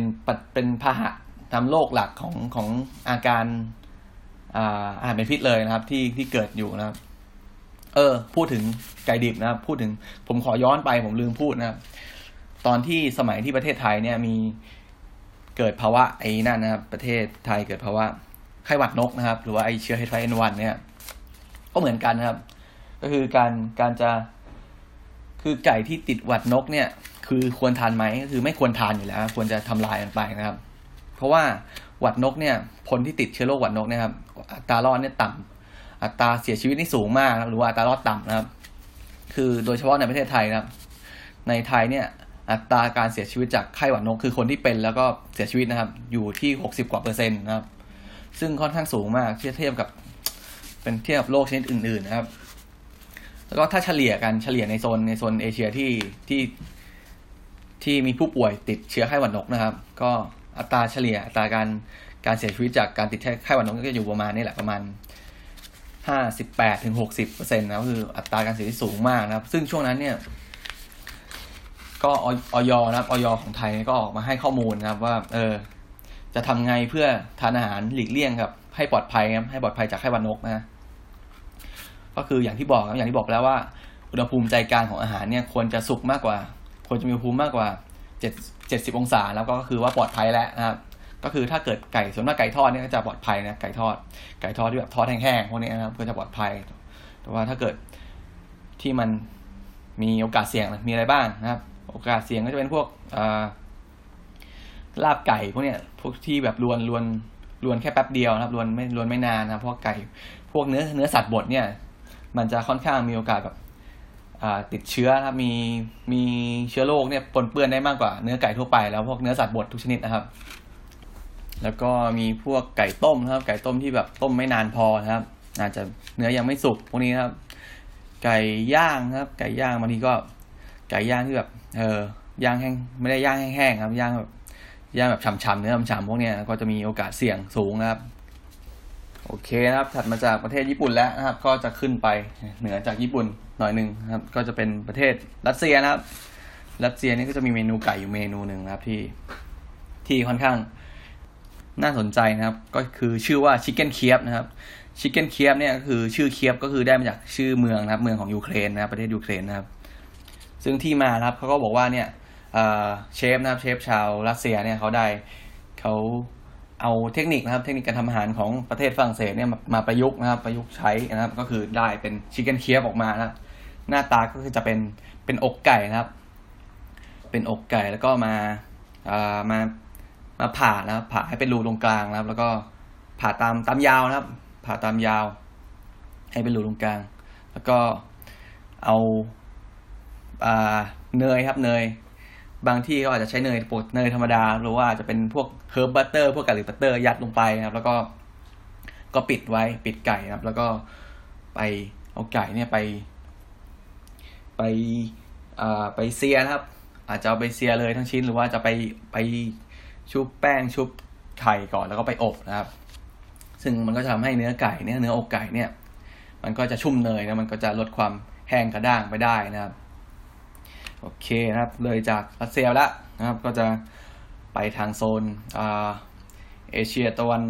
เป็นพาหะทำโรคหลักของของอาการอ่าอาหารเป็นพิษเลยนะครับ ที่ที่เกิดอยู่นะครับ เออ พูดถึงไก่ดิบนะครับ พูดถึงผมขอย้อนไปผมลืมพูดนะครับ ตอนที่สมัยที่ประเทศไทยเนี่ยมีเกิดภาวะไอ้นั่นนะครับ ประเทศไทยเกิดภาวะไข้หวัดนกนะครับ หรือว่าไอเชื้อ H5N1 เนี่ย ก็เหมือนกันนะครับ ก็คือการการจะคือไก่ที่ติดหวัดนกเนี่ย คือควรทานไหมก็คือไม่ควรทานอยู่แล้ว ควรจะทำลายมันไปนะครับ เพราะว่าหวัดนกเนี่ยคนที่ติดเชื้อโรคหวัดนกเนี่ยครับ อัตรารอดเนี่ยต่ำอัตราเสียชีวิตนี่สูงมาก หรือว่าอัตรารอดต่ำนะครับ คือโดยเฉพาะในประเทศไทยนะครับ ในไทยเนี่ย อัตราการเสียชีวิตจากไข้หวัดนกคือคนที่เป็นแล้วก็เสียชีวิตนะครับ อยู่ที่หกสิบกว่าเปอร์เซ็นต์นะครับ ซึ่งค่อนข้างสูงมากเทียบเทียบกับ เป็นเทียบกับโรคชนิดอื่น ๆ นะครับ แล้วก็ถ้าเฉลี่ยกันเฉลี่ยในโซนในโซนเอเชียที่ที่ที่มีผู้ป่วยติดเชื้อไข้หวัดนกนะครับ ก็อัตราเฉลี่ยอัตราการการเสียชีวิตจากการติดไข้หวัดนกก็จะอยู่ประมาณนี่แหละประมาณห้าสิบแปดถึงหกสิบเปอร์เซ็นต์นะคืออัตราการเสียชีวิตสูงมากนะครับ ซึ่งช่วงนั้นเนี่ย ก็ออยนะครับออยของไทยก็ออกมาให้ข้อมูลนะครับว่า เออ จะทำไงเพื่อทานอาหารหลีกเลี่ยงครับ ให้ปลอดภัยครับให้ปลอดภัยจากไข้หวัดนกนะก็คืออย่างที่บอกครับอย่างที่บอกแล้วว่า อุณหภูมิใจกลางของอาหารเนี่ยควรจะสุกมากกว่า ควรจะมีอุณหภูมิมากกว่าเจ็ดเจ็ดสิบองศาแล้วก็คือว่าปลอดภัยแล้วนะครับ ก็คือถ้าเกิดไก่ส่วนมากไก่ทอดเนี่ยก็จะปลอดภัยนะไก่ทอด ไก่ทอดที่แบบทอดแห้งๆพวกนี้นะครับก็จะปลอดภัย แต่ว่าถ้าเกิดที่มันมีโอกาสเสี่ยงมีอะไรบ้างนะครับ โอกาสเสี่ยงก็จะเป็นพวกลาบไก่พวกเนี้ยพวกที่แบบรวนรวนรวนแค่แป๊บเดียวนะครับรวนไม่รวนไม่นานนะเพราะไก่พวกเนื้อเนื้อสัตว์บดเนี่ย มันจะค่อนข้างมีโอกาสแบบติดเชื้อครับมีมีเชื้อโรคเนี่ยปนเปื้อนได้มากกว่าเนื้อไก่ทั่วไปแล้วพวกเนื้อสัตว์บดทุกชนิดนะครับ แล้วก็มีพวกไก่ต้มนะครับ ไก่ต้มที่แบบต้มไม่นานพอนะครับ อาจจะเนื้อยังไม่สุกพวกนี้นะครับ ไก่ย่างครับ ไก่ย่างบางทีก็ ไก่ย่างที่แบบ เออย่างแห้งไม่ได้ย่างแห้งๆครับย่างแบบย่างแบบฉ่ำๆเนื้อฉ่ำๆพวกนี้ก็จะมีโอกาสเสี่ยงสูงนะครับ โอเคนะครับ ถัดมาจากประเทศญี่ปุ่นแล้วนะครับ ก็จะขึ้นไปเหนือจากญี่ปุ่นหน่อยหนึ่งครับ ก็จะเป็นประเทศรัสเซียนะครับ รัสเซียนี่ก็จะมีเมนูไก่อยู่เมนูหนึ่งนะครับที่ที่ค่อนข้างน่าสนใจนะครับ ก็คือชื่อว่าชิคเก้นเคียบนะครับชิคเก้นเคียบเนี่ยก็คือชื่อเคียบก็คือได้มาจากชื่อเมืองนะครับ เมืองของยูเครนนะครับประเทศยูเครนนะครับ ซึ่งที่มาครับเขาก็บอกว่าเนี่ยเชฟนะครับเชฟชาวรัสเซียเนี่ยเขาได้เขาเอาเทคนิคนะครับเทคนิคการทำอาหารของประเทศฝรั่งเศสเนี่ยมาประยุกต์นะครับประยุกต์ใช้นะครับก็คือได้เป็นชิคเก้นเคียบออกมานะครับหน้าตาก็คือจะเป็นเป็นอกไก่นะครับ เป็นอกไก่แล้วก็มาอ่ามามาผ่านะครับผ่าให้เป็นรูตรงกลางนะครับ แล้วก็ผ่าตามตามยาวนะครับ ผ่าตามยาว ให้เป็นรูตรงกลาง แล้วก็เอา เนยครับเนย บางที่เขาอาจจะใช้เนยปกเนยธรรมดา หรือว่าจจะเป็นพวกเฮิร์บบัตเตอร์พวกกะหรี่บัตเตอร์ยัดลงไปนะครับ แล้วก็ก็ปิดไว้ปิดไก่นะครับ แล้วก็ไปเอาไก่เนี่ยไป ไปอ่าไปเซียนะครับ อาจจะเอาไปเซียเลยทั้งชิ้น หรือว่าจะไปไปชุบแป้งชุบไข่ก่อนแล้วก็ไปอบนะครับ ซึ่งมันก็จะทำให้เนื้อไก่เนี่ยเนื้ออกไก่เนี่ย มันก็จะชุ่มเนยนะมันก็จะลดความแห้งกระด้างไปได้นะครับ โอเคนะครับ เลยจากรัสเซียแล้วนะครับ ก็จะไปทางโซนเอเชียตะวัน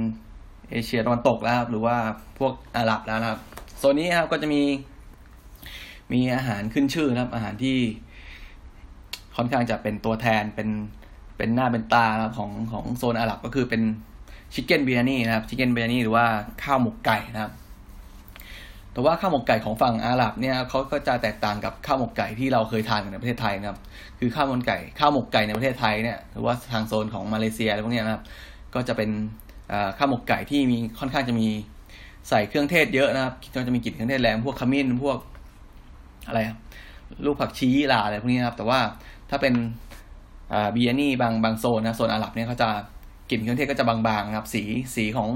เอเชียตะวันตกแล้วครับ หรือว่าพวกอาหรับแล้วนะครับ โซนนี้ครับก็จะมี มีอาหารขึ้นชื่อนะครับ อาหารที่ค่อนข้างจะเป็นตัวแทนเป็นเป็นหน้าเป็นตาของของโซนอาหรับก็คือเป็นชิคเก้นเบียนี่นะครับชิคเก้นเบียนี่หรือว่าข้าวหมกไก่นะครับ แต่ว่าข้าวหมกไก่ของฝั่งอาหรับเนี่ยเขาก็จะแตกต่างกับข้าวหมกไก่ที่เราเคยทานในประเทศไทยนะครับ คือข้าวหมกไก่ข้าวหมกไก่ในประเทศไทยเนี่ยหรือว่าทางโซนของมาเลเซียอะไรพวกนี้นะครับ ก็จะเป็นข้าวหมกไก่ที่มีค่อนข้างจะมีใส่เครื่องเทศเยอะนะครับก็จะมีกลิ่นเครื่องเทศแรงพวกขมิ้นพวกอะไรลูกผักชีลาอะไรพวกนี้นะครับ แต่ว่าถ้าเป็นบียนี่บางบางโซนนะโซนอาหรับเนี่ยเขาจะกลิ่นเครื่องเทศก็จะบางๆนะครับ สีสีของ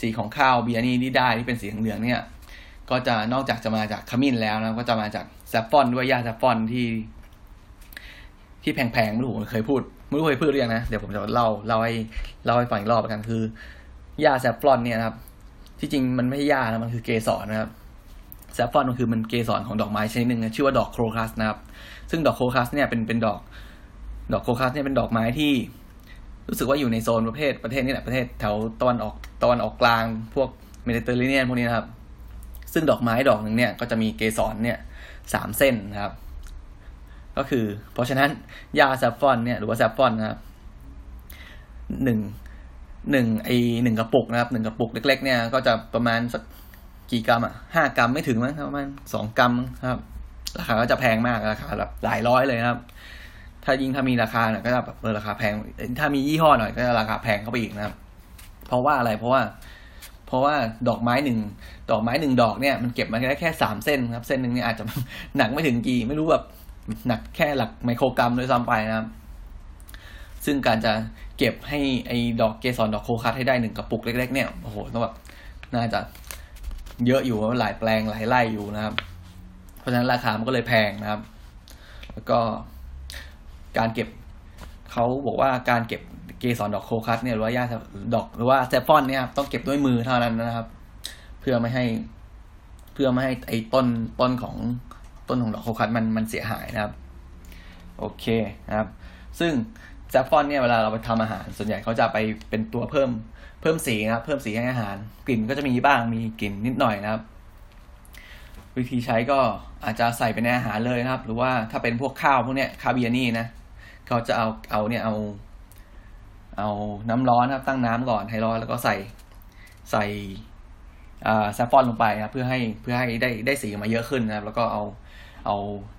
สีของข้าวเบียนี่ที่ได้ที่เป็นสีเหลืองเนี่ย ก็จะนอกจากจะมาจากขมิ้นแล้วนะก็จะมาจากแซฟฟอนด้วยยาแซฟฟอนที่ที่แพงๆไม่รู้ผมเคยพูดไม่รู้เคยพูดหรือยังนะเดี๋ยวผมจะเล่าเล่าให้เล่าให้ฟังอีกรอบกันคือหญ้า saffron เนี่ยนะครับ ที่จริงมันไม่ใช่หญ้านะมันคือเกสรนะครับ saffron มันคือมันเกสรของดอกไม้ชนิดหนึ่งนะชื่อว่าดอก crocus นะครับ ซึ่งดอก crocus เนี่ยเป็นเป็นดอก ดอก crocus เนี่ยเป็นดอกไม้ที่ รู้สึกว่าอยู่ในโซนประเทศประเทศนี่แหละประเทศแถวตะวันออกตะวันออกกลางพวกเมดิเตอร์เรเนียนพวกนี้นะครับ ซึ่งดอกไม้ดอกหนึ่งเนี่ยก็จะมีเกสรเนี่ยสามเส้นนะครับ ก็คือ เพราะฉะนั้นยาแซฟฟอนเนี่ยหรือว่าแซฟฟอนนะครับหนึ่งหนึ่งไอหนึ่งกระปุกนะครับหนึ่งกระปุกเล็ก ๆ เนี่ยก็จะประมาณสักกี่กรัมอะห้ากรัมไม่ถึงมั้งประมาณสองกรัมครับ ราคาก็จะแพงมากราคาแบบหลายร้อยเลยครับ ถ้ายิ่งถ้ามีราคาเนี่ยก็จะแบบเออราคาแพง ถ้ามียี่ห้อหน่อยก็จะราคาแพงเข้าไปอีกนะครับ เพราะว่าอะไรเพราะว่า เพราะว่าดอกไม้หนึ่งดอกไม้หนึ่งดอกเนี่ยมันเก็บมาได้แค่สามเส้นครับ เส้นหนึ่งเนี่ยอาจจะหนักไม่ถึงกี่ ไม่รู้แบบหนักแค่หลักไมโครกรัมด้วยซ้ำไปนะครับ ซึ่งการจะเก็บให้ไอ้ดอกเกสรดอกโคคัสให้ได้หนึ่งกระปุกเล็ก ๆ เนี่ยโอ้โหต้องแบบน่าจะเยอะอยู่หลายแปลงหลายไร่อยู่นะครับ เพราะฉะนั้นราคามันก็เลยแพงนะครับ แล้วก็การเก็บเขาบอกว่าการเก็บ เกสรดอกโคคัสเนี่ยหรือว่าหญ้าดอกหรือว่าแซฟฟอนเนี่ยต้องเก็บด้วยมือเท่านั้นนะครับ เพื่อไม่ให้ เพื่อไม่ให้ไอ้ต้นต้นของต้นของดอกโคคัสมันมันเสียหายนะครับ โอเคนะครับ ซึ่งแซฟฟอนเนี่ยเวลาเราไปทำอาหาร ส่วนใหญ่เขาจะไปเป็นตัวเพิ่มเพิ่มสีนะครับ เพิ่มสีให้อาหาร กลิ่นก็จะมีบ้างมีกลิ่นนิดหน่อยนะครับ วิธีใช้ก็อาจจะใส่ไปในอาหารเลยนะครับ หรือว่าถ้าเป็นพวกข้าวพวกเนี้ยคาเบียนี่นะเขาจะเอาเอาเนี่ยเอา เอาน้ำร้อนครับตั้งน้ำก่อนให้ร้อนแล้วก็ใส่ใส่แซฟฟอนลงไปครับเพื่อให้เพื่อให้ได้ได้สีมาเยอะขึ้นนะครับ แล้วก็เอาเอา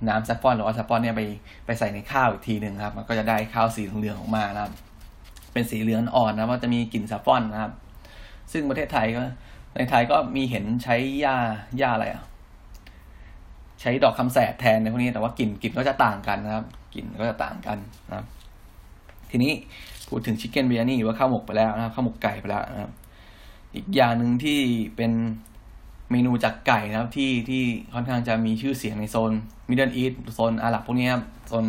น้ำแซฟฟอนหรือว่าแซฟฟอนเนี่ยไปไปใส่ในข้าวอีกทีหนึ่งครับ มันก็จะได้ข้าวสีเหลืองออกมานะครับ เป็นสีเหลืองอ่อนนะว่าจะมีกลิ่นแซฟฟอนนะครับ ซึ่งประเทศไทยก็ในไทยก็มีเห็นใช้หญ้าหญ้าอะไรอะใช้ดอกคำแสดแทนในพวกนี้แต่ว่ากลิ่นกลิ่นก็จะต่างกันนะครับกลิ่นก็จะต่างกันนะครับ ทีนี้ พูดถึงชิคเก้นเบียนี่ว่าข้าวหมกไปแล้วนะครับข้าวหมกไก่ไปแล้วนะครับ อีกอย่างหนึ่งที่เป็นเมนูจากไก่นะครับที่ที่ค่อนข้างจะมีชื่อเสียงในโซนมิดเดิลอีสโซนอาหรับพวกนี้ครับโซน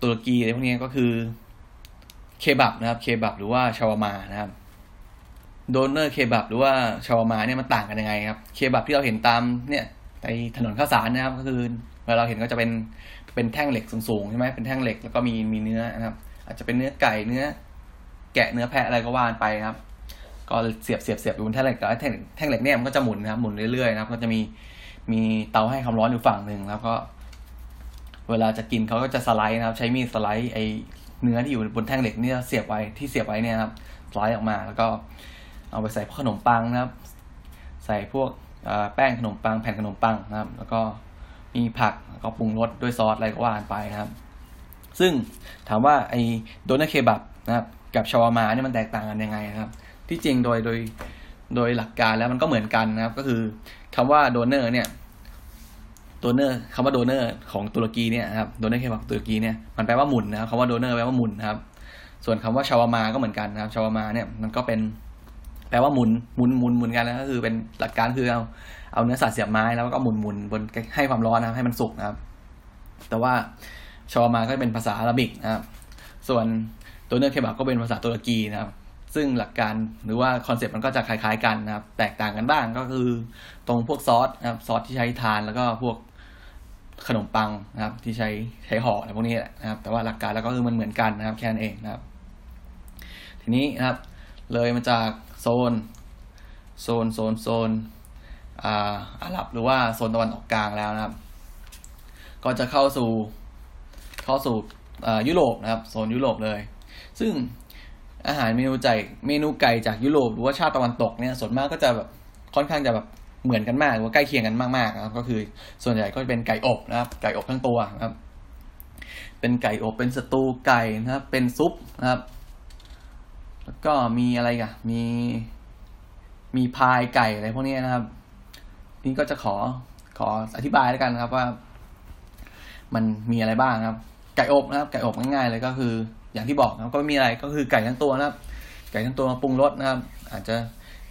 ตุรกีอะไรพวกนี้ก็คือเคบับนะครับเคบับหรือว่าชาวามานะครับโดนเนอร์เคบับหรือว่าชาวามาเนี่ยมันต่างกันยังไงครับเคบับที่เราเห็นตามเนี่ยในถนนข้าวสารนะครับ ก็คือเวลาเราเห็นก็จะเป็น เป็นแท่งเหล็กสูงๆใช่ไหมเป็นแท่งเหล็กแล้วก็มีมีเนื้อนะครับ อาจจะเป็นเนื้อไก่เนื้อ แกะเนื้อแพะอะไรก็ว่านไปครับ ก็เสียบเสียบเสียบอยู่บนแท่งเหล็กแล้วแท่งแท่งเหล็กเนี่ยมันก็จะหมุนนะครับหมุนเรื่อยๆนะครับ ก็จะมีมีเตาให้ความร้อนอยู่ฝั่งหนึ่งแล้วก็ เวลาจะกินเขาก็จะสไลด์นะครับ ใช้มีดสไลด์ไอเนื้อที่อยู่บนแท่งเหล็กนี่เสียบไว้ที่เสียบไว้เนี่ยครับสไลด์ออกมาแล้วก็เอาไปใส่ขนมปังนะครับ ใส่พวกแป้งขนมปังแผ่นขนมปังนะครับ แล้วก็ มีผักก็ปรุงรสด้วยซอสอะไรก็ว่ากันไปนะครับ ซึ่งถามว่าไอ้ doner kebab นะครับกับ shawarma เนี่ยมันแตกต่างกันยังไงนะครับ ที่จริงโดยโดยโดยหลักการแล้วมันก็เหมือนกันนะครับ ก็คือคำว่า doner เนี่ย doner คำว่า doner ของตุรกีเนี่ยครับ doner kebab ตุรกีเนี่ยมันแปลว่าหมุนนะครับคำว่า doner แปลว่าหมุนนะครับ ส่วนคำว่า shawarma ก็เหมือนกันนะครับ shawarma เนี่ยมันก็เป็นแปลว่าหมุนหมุนหมุนหมุนกันแล้วก็คือเป็นหลักการคือเอา เอาเนื้อสัตว์เสียบไม้แล้วก็หมุนหมุนบนให้ความร้อนนะครับให้มันสุกนะครับ แต่ว่า shawarma ก็เป็นภาษา Arabic นะครับ ส่วนตัว doner kebab ก็เป็นภาษาตุรกีนะครับ ซึ่งหลักการหรือว่า concept มันก็จะคล้ายๆกันนะครับ แตกต่างกันบ้างก็คือตรงพวกซอสนะครับซอสที่ใช้ทานแล้วก็พวกขนมปังนะครับ ที่ใช้ใช้ห่ออะไรพวกนี้แหละนะครับ แต่ว่าหลักการแล้วก็คือมันเหมือนกันนะครับ แค่นั้นเองนะครับ ทีนี้นะครับ เลยมาจากโซน โซนโซนโซน อาอาหรับหรือว่าโซนตะวันออกกลางแล้วนะครับ ก็จะเข้าสู่เข้าสู่ยุโรปนะครับโซนยุโรปเลย ซึ่งอาหารเมนูใจเมนูไก่จากยุโรปหรือว่าชาติตะวันตกเนี่ยส่วนมากก็จะแบบค่อนข้างจะแบบเหมือนกันมากหรือว่าใกล้เคียงกันมากๆนะครับก็คือส่วนใหญ่ก็จะเป็นไก่อบนะครับ ไก่อบทั้งตัวนะครับ เป็นไก่อบเป็นสตูไก่นะครับเป็นซุปนะครับ แล้วก็มีอะไรกันมีมีพายไก่อะไรพวกนี้นะครับ นี่ก็จะขอขออธิบายแล้วกันครับว่า มันมีอะไรบ้างครับ ไก่อบนะครับ ไก่อบง่ายๆเลยก็คือ อย่างที่บอกนะครับก็มีอะไรก็คือไก่ทั้งตัวนะครับ ไก่ทั้งตัวมาปรุงรสนะครับ อาจจะ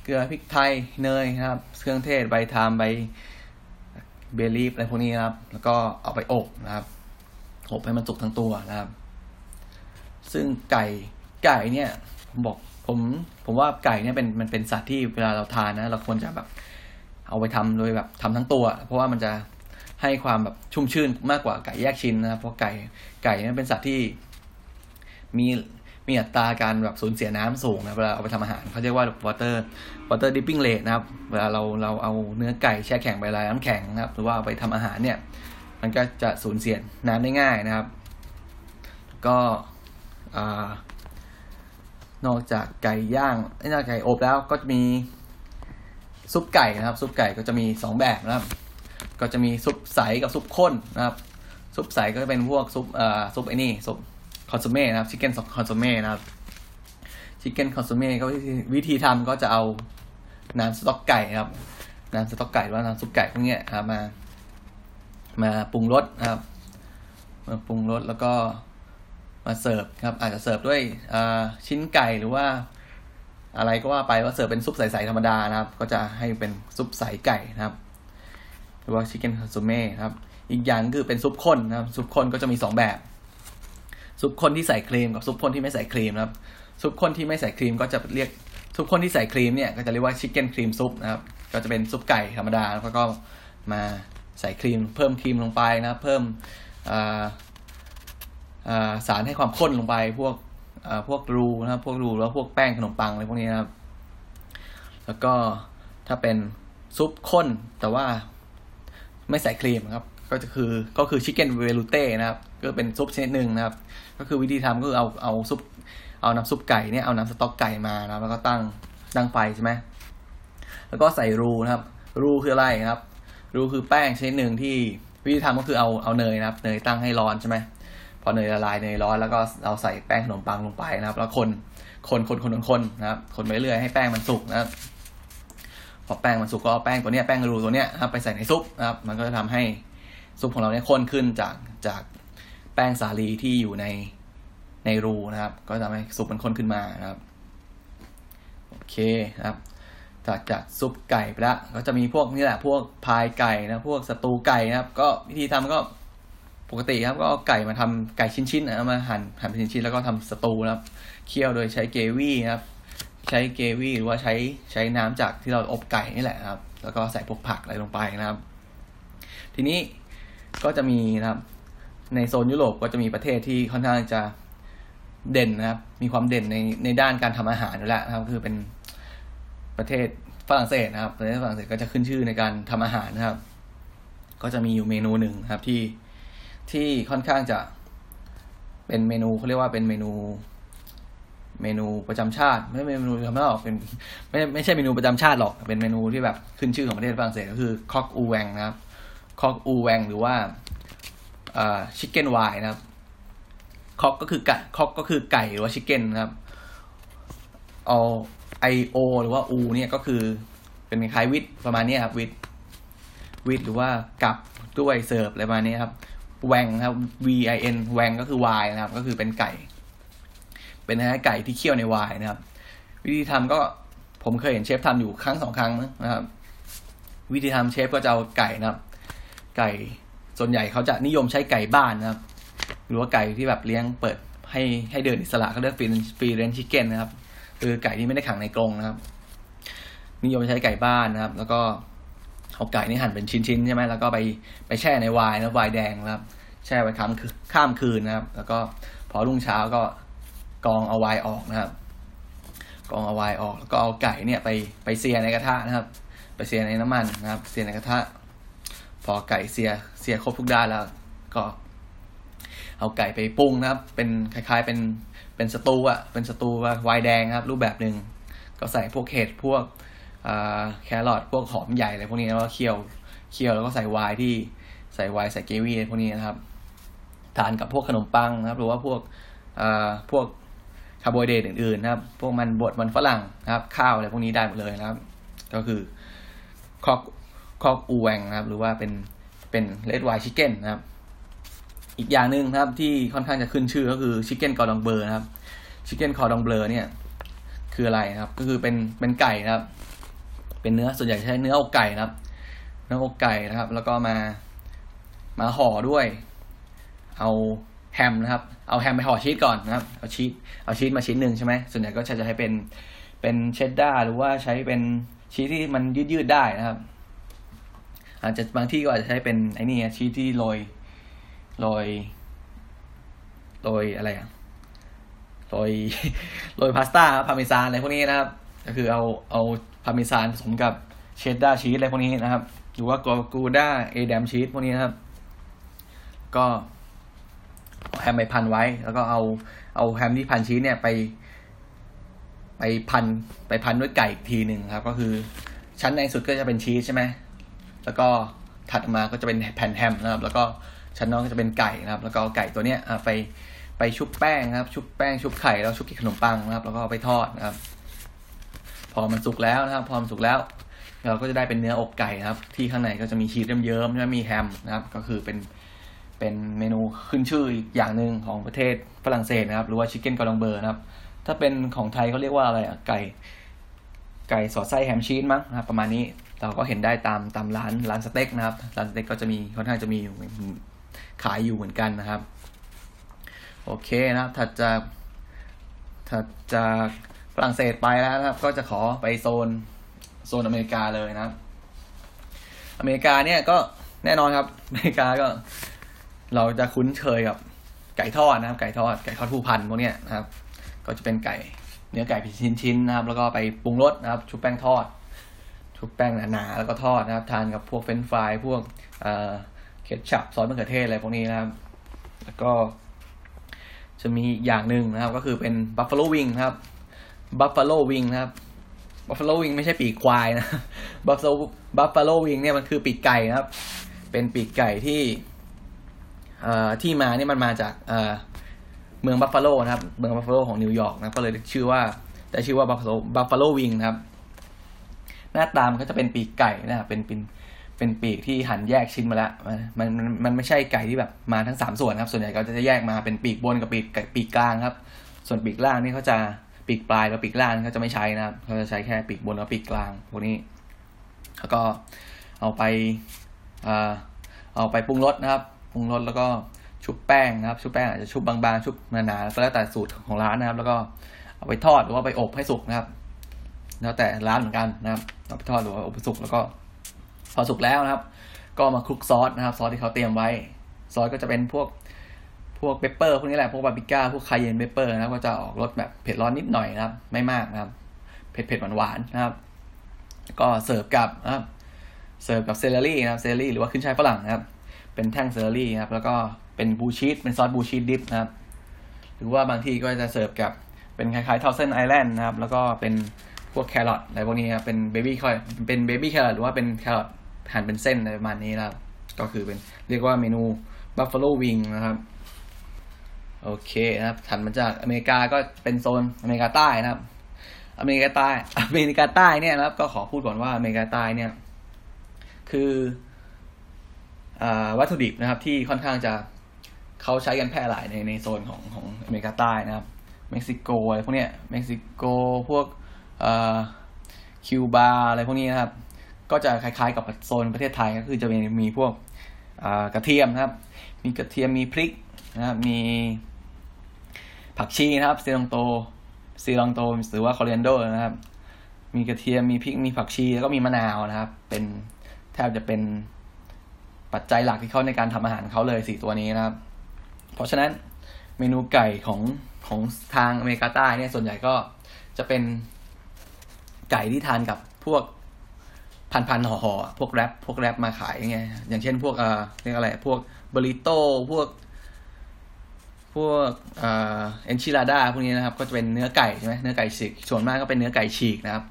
เกลือพริกไทยเนยนะครับ เครื่องเทศใบทามใบเบลีฟอะไรพวกนี้นะครับ แล้วก็เอาไปอบนะครับ อบให้มันสุกทั้งตัวนะครับ ซึ่งไก่ไก่เนี่ยผมบอกผม ผมว่าไก่เนี่ยเป็นมันเป็นสัตว์ที่เวลาเราทานนะ เราควรจะแบบ เอาไปทำโดยแบบทำทั้งตัว เพราะว่ามันจะให้ความแบบชุ่มชื่นมากกว่าไก่แยกชิ้นนะเพราะไก่ไก่เนี่ยเป็นสัตว์ที่มีมีอัตราการแบบสูญเสียน้ำสูงนะเวลาเอาไปทำอาหารเขาเรียกว่า water water dipping rate นะครับเวลาเราเราเอาเนื้อไก่แช่แข็งไปละลายน้ำแข็งนะครับหรือว่าเอาไปทำอาหารเนี่ย มันก็จะสูญเสียน้ำได้ง่ายนะครับ ก็อนอกจากไก่ย่างนอกจากไก่อบแล้วก็จะมี ซุปไก่นะครับ ซุปไก่ก็จะมีสองแบบนะครับ ก็จะมีซุปใสกับซุปข้นนะครับ ซุปใสก็จะเป็นพวกซุปเอ่อซุปไอ้นี่ซุป consommé นะครับ chicken consommé นะครับ chicken consommé ก็วิธีทำก็จะเอาน้ำสต๊อกไก่นะครับน้ำสต๊อกไก่หรือว่าน้ำซุปไก่พวกนี้ครับมา มาปรุงรสนะครับมาปรุงรสแล้วก็มาเสิร์ฟครับ อาจจะเสิร์ฟด้วยชิ้นไก่หรือว่า อะไรก็ว่าไปว่าเสิร์ฟเป็นซุปใสๆธรรมดานะครับ ก็จะให้เป็นซุปใสไก่นะครับ หรือว่า chicken consommé ครับ อีกอย่างคือเป็นซุปข้นนะครับ ซุปข้นก็จะมีสองแบบ ซุปข้นที่ใส่ครีมกับซุปข้นที่ไม่ใส่ครีมนะครับ ซุปข้นที่ไม่ใส่ครีมก็จะเรียกซุปข้นที่ใส่ครีมเนี่ยก็จะเรียกว่า chicken cream soup นะครับ ก็จะเป็นซุปไก่ธรรมดาแล้วก็มาใส่ครีม เพิ่มครีมลงไปนะเพิ่มสารให้ความข้นลงไปพวก พวกรูนะครับพวกรูแล้วพวกแป้งขนมปังอะไรพวกนี้นะครับ แล้วก็ถ้าเป็นซุปข้นแต่ว่าไม่ใส่ครีมครับ ก็จะคือก็คือชิคเก้นเวลูเต้นะครับ ก็เป็นซุปชนิดหนึ่งนะครับ ก็คือวิธีทำก็คือเอาเอาซุปเอาน้ำซุปไก่เนี่ยเอาน้ำสต๊อกไก่มานะแล้วก็ตั้งตั้งไฟใช่ไหมแล้วก็ใส่รูนะครับ รูคืออะไรครับ รูคือแป้งชนิดหนึ่งที่วิธีทำก็คือเอาเอาเนยนะครับ เนยตั้งให้ร้อนใช่ไหม พอเนยละลายเนยร้อนแล้วก็เราใส่แป้งขนมปังลงไปนะครับ แล้วคนคนคนคนคนนะครับ คนไปเรื่อยให้แป้งมันสุกนะครับ พอแป้งมันสุกก็เอาแป้งตัวเนี้ยแป้งรูตัวเนี้ยนะครับไปใส่ในซุปนะครับ มันก็จะทำให้ซุปของเราเนี่ยข้นขึ้นจากจากแป้งสาลีที่อยู่ในในรูนะครับ ก็ทำให้ซุปมันข้นขึ้นมานะครับโอเคนะครับจากจากซุปไก่ไปแล้วก็จะมีพวกนี่แหละพวกพายไก่นะพวกสตูไก่นะครับ ก็วิธีทำก็ ปกติครับก็เอาไก่มาทำไก่ชิ้นๆนะมาหั่นหั่นเป็นชิ้นๆแล้วก็ทำสตูนะครับเคี่ยวโดยใช้เกวี่นะครับใช้เกวี่หรือว่าใช้ใช้น้ำจากที่เราอบไก่นี่แหละครับ แล้วก็ใส่พวกผักอะไรลงไปนะครับ ทีนี้ก็จะมีนะครับ ในโซนยุโรปก็จะมีประเทศที่ค่อนข้างจะเด่นนะครับ มีความเด่นในในด้านการทำอาหารอยู่แล้วนะครับ คือเป็นประเทศฝรั่งเศสนะครับประเทศฝรั่งเศสก็จะขึ้นชื่อในการทำอาหารนะครับ ก็จะมีอยู่เมนูหนึ่งนะครับที่ ที่ค่อนข้างจะเป็นเมนูเขาเรียกว่าเป็นเมนู เมนูประจำชาติ ไม่ใช่เมนูประจำชาติหรอกเป็นไม่ไม่ใช่เมนูประจำชาติหรอกเป็นเมนูที่แบบขึ้นชื่อของประเทศฝรั่งเศสก็คือคอกอูแวงนะครับคอกอูแวงหรือว่าอ่าชิคเก้นวายนะครับคอกก็คือไก่คอกก็คือไก่หรือว่าชิคเก้นนะครับเอาไอโอหรือว่าอูเนี่ยก็คือเป็นคล้ายวิทประมาณนี้ครับวิทwith หรือว่ากับด้วยเสิร์ฟอะไรประมาณนี้ครับ vin ครับ V I N vin ก็คือ ไวน์นะครับ ก็คือเป็นไก่ เป็นนะฮะไก่ที่เคี่ยวในไวน์นะครับ วิธีทำก็ผมเคยเห็นเชฟทำอยู่ครั้งสองครั้งนะครับ วิธีทำเชฟก็จะเอาไก่นะครับ ไก่ส่วนใหญ่เขาจะนิยมใช้ไก่บ้านนะครับ หรือว่าไก่ที่แบบเลี้ยงเปิดให้ให้เดินอิสระเขาเรียก free free range chicken นะครับคือไก่ที่ไม่ได้ขังในกรงนะครับ นิยมใช้ไก่บ้านนะครับ แล้วก็ เอาไก่นี่หั่นเป็นชิ้นๆใช่ไหมแล้วก็ไปไปแช่ในไวน์นะไวน์แดงนะครับ แช่ไว้ข้ามคืนข้ามคืนนะครับ แล้วก็พอรุ่งเช้าก็กรองเอาไวน์ออกนะครับกรองเอาไวน์ออก แล้วก็เอาไก่เนี่ยไปไปเสียในกระทะนะครับ ไปเสียในน้ำมันนะครับ เสียในกระทะ พอไก่เสียเสียครบทุกด้านแล้ว ก็ เอาไก่ไปปรุงนะครับ เป็นคล้ายๆเป็นเป็นสตูอะเป็นสตูไวน์แดงครับ รูปแบบหนึ่งก็ใส่พวกเห็ดพวก แครอทพวกหอมใหญ่อะไรพวกนี้แล้วก็เคี่ยวเคี่ยวแล้วก็ใส่ไวน์ที่ใส่ไวน์ใส่เกวี่พวกนี้นะครับ ทานกับพวกขนมปังนะครับ หรือว่าพวกพวกคาร์โบไฮเดรตอื่นๆนะครับ พวกมันบดมันฝรั่งนะครับ ข้าวอะไรพวกนี้ได้หมดเลยนะครับ ก็คือคอกคอกอูแวงนะครับ หรือว่าเป็นเป็น red wine chicken นะครับ อีกอย่างหนึ่งนะครับที่ค่อนข้างจะขึ้นชื่อก็คือ chicken cordon bleu นะครับ chicken cordon bleu เนี่ยคืออะไรนะครับ ก็คือเป็นเป็นไก่นะครับ เป็นเนื้อส่วนใหญ่ใช้เนื้ออกไก่นะครับ เนื้ออกไก่นะครับ แล้วก็มามาห่อด้วย เอาแฮมนะครับ เอาแฮมไปห่อชีสก่อนนะครับ เอาชีสเอาชีสมาชิ้นหนึ่งใช่ไหมส่วนใหญ่ก็จะใช้เป็นเป็นเชดดาร์หรือว่าใช้เป็นชีสที่มันยืดยืดได้นะครับ อาจจะบางที่ก็อาจจะใช้เป็นไอ้นี่ชีสที่โรยโรยโรยอะไรอะโรยโรยพาสต้าพาเมซานอะไรพวกนี้นะครับ ก็คือเอาเอา พาเมซานผสมกับ cheddar cheese อะไรพวกนี้นะครับ หรือว่ากอ gouda edam cheese พวกนี้นะครับ ก็แฮมไปพันไว้ แล้วก็เอาเอาแฮมที่พันชีสเนี่ยไป ไปพันไปพันด้วยไก่อีกทีหนึ่งครับ ก็คือชั้นในสุดก็จะเป็นชีสใช่ไหมแล้วก็ถัดมาก็จะเป็นแผ่นแฮมนะครับ แล้วก็ชั้นนอกก็จะเป็นไก่นะครับ แล้วก็ไก่ตัวเนี้ยไปไปชุบแป้งนะครับ ชุบแป้งชุบไข่แล้วชุบกับขนมปังนะครับ แล้วก็เอาไปทอดนะครับ พอมันสุกแล้วนะครับ พอมันสุกแล้ว เราก็จะได้เป็นเนื้ออกไก่นะครับ ที่ข้างในก็จะมีชีสเยิ้มๆใช่ไหมมีแฮมนะครับ ก็คือเป็นเป็นเมนูขึ้นชื่ออีกอย่างหนึ่งของประเทศฝรั่งเศสนะครับ หรือว่า chicken cordon bleu นะครับ ถ้าเป็นของไทยเขาเรียกว่าอะไรอะไก่ ไก่สอดไส้แฮมชีสมั้งนะครับ ประมาณนี้เราก็เห็นได้ตามตามร้านร้านสเต็กนะครับร้านสเต็กก็จะมีค่อนข้างจะมีอยู่ขายอยู่เหมือนกันนะครับ โอเคนะครับถัดจากถัดจาก ฝรั่งเศสไปแล้วนะครับ ก็จะขอไปโซนโซนอเมริกาเลยนะครับ อเมริกาเนี่ยก็แน่นอนครับ อเมริกาก็ เราจะคุ้นเคยกับไก่ทอดนะครับ ไก่ทอดไก่ทอดผู้พันพวกเนี้ยนะครับ ก็จะเป็นไก่เนื้อไก่เป็นชิ้นๆนะครับ แล้วก็ไปปรุงรสนะครับ ชุบแป้งทอด ชุบแป้งหนาๆแล้วก็ทอดนะครับ ทานกับพวก french fries พวก ketchup ซอสมะเขือเทศอะไรพวกนี้นะครับ แล้วก็จะมีอย่างหนึ่งนะครับ ก็คือเป็น buffalo wing ครับ buffalo wing นะครับ buffalo wing ไม่ใช่ปีกควายนะ buffalo buffalo wing เนี่ยมันคือปีกไก่นะครับ เป็นปีกไก่ที่เอ่อที่มาเนี่ยมันมาจากเอ่อเมืองบัฟฟาโลนะครับ เมืองบัฟฟาโลของนิวยอร์กนะก็เลยชื่อว่าได้ชื่อว่า buffalo buffalo wing นะครับ หน้าตามันก็จะเป็นปีกไก่นะครับเป็นเป็นเป็นปีกที่หั่นแยกชิ้นมาแล้วมันมันมันไม่ใช่ไก่ที่แบบมาทั้งสามส่วนครับ ส่วนใหญ่ก็จะแยกมาเป็นปีกบนกับปีกปีกกลางครับ ส่วนปีกล่างนี่เขาจะ ปีกปลายกับปีกล่างเขาจะไม่ใช้นะครับเขาจะใช้แค่ปีกบนกับปีกกลางพวกนี้ แล้วก็เอาไปเอาไปปรุงรสนะครับปรุงรสแล้วก็ชุบแป้งนะครับ ชุบแป้งอาจจะชุบบางๆ ชุบหนาๆก็แล้วแต่สูตรของร้านนะครับ แล้วก็เอาไปทอดหรือว่าไปอบให้สุกนะครับ แล้วแต่ร้านเหมือนกันนะครับเอาไปทอดหรือว่าอบสุกแล้วก็พอสุกแล้วนะครับก็มาคลุกซอสนะครับ ซอสที่เขาเตรียมไว้ ซอสก็จะเป็นพวก พวก pepper พวกนี้แหละพวกบาบีก้าพวก cayenne pepper นะครับก็จะออกรสแบบเผ็ดร้อนนิดหน่อยนะครับ ไม่มากนะครับ เผ็ดเผ็ดหวานหวานๆนะครับ ก็เสิร์ฟกับนะครับเสิร์ฟกับ celery นะครับ celery หรือว่าขึ้นช่ายฝรั่งนะครับ เป็นแท่ง celery นะครับแล้วก็เป็น blue cheese เป็นซอส blue cheese dip นะครับ หรือว่าบางที่ก็จะเสิร์ฟกับเป็นคล้ายๆ thousand island นะครับ แล้วก็เป็นพวกแครอทอะไรพวกนี้ครับเป็น baby corn เป็น baby carrot หรือว่าเป็นแครอทหั่นเป็นเส้นอะไรประมาณนี้นะครับ ก็คือเป็นเรียกว่าเมนู buffalo wing นะครับ โอเคนะครับ ถัดมาจากอเมริกาก็เป็นโซนอเมริกาใต้นะครับ อเมริกาใต้ อเมริกาใต้เนี่ยนะครับ ก็ขอพูดก่อนว่าอเมริกาใต้เนี่ย คืออวัตถุดิบนะครับ ที่ค่อนข้างจะเขาใช้กันแพร่หลายในในโซนของของอเมริกาใต้นะครับ เม็กซิโกอะไรพวกเนี้ย เม็กซิโกพวกคิวบาอะไรพวกนี้นะครับ ก็จะคล้ายๆกับโซนประเทศไทยก็คือจะมีมีพวกกระเทียมนะครับ มีกระเทียมมีพริกนะครับ มี ผักชีนะครับซีลองโตซีลองโตหรือว่าคอเรียนโดนะครับ มีกระเทียมมีพริกมีผักชีแล้วก็มีมะนาวนะครับ เป็นแทบจะเป็นปัจจัยหลักที่เขาในการทำอาหารเขาเลยสี่ตัวนี้นะครับ เพราะฉะนั้นเมนูไก่ของของทางอเมริกาใต้เนี่ยส่วนใหญ่ก็จะเป็นไก่ที่ทานกับพวกพันพันห่อห่อพวก wrap พวก wrap มาขายไงอย่างเช่นพวกเอ่อเรียกอะไร พวกบริโต้พวก พวกเอ่อ enchilada พวกนี้นะครับ ก็จะเป็นเนื้อไก่ใช่ไหมเนื้อไก่ฉีกส่วนมากก็เป็นเนื้อไก่ฉีกนะครับ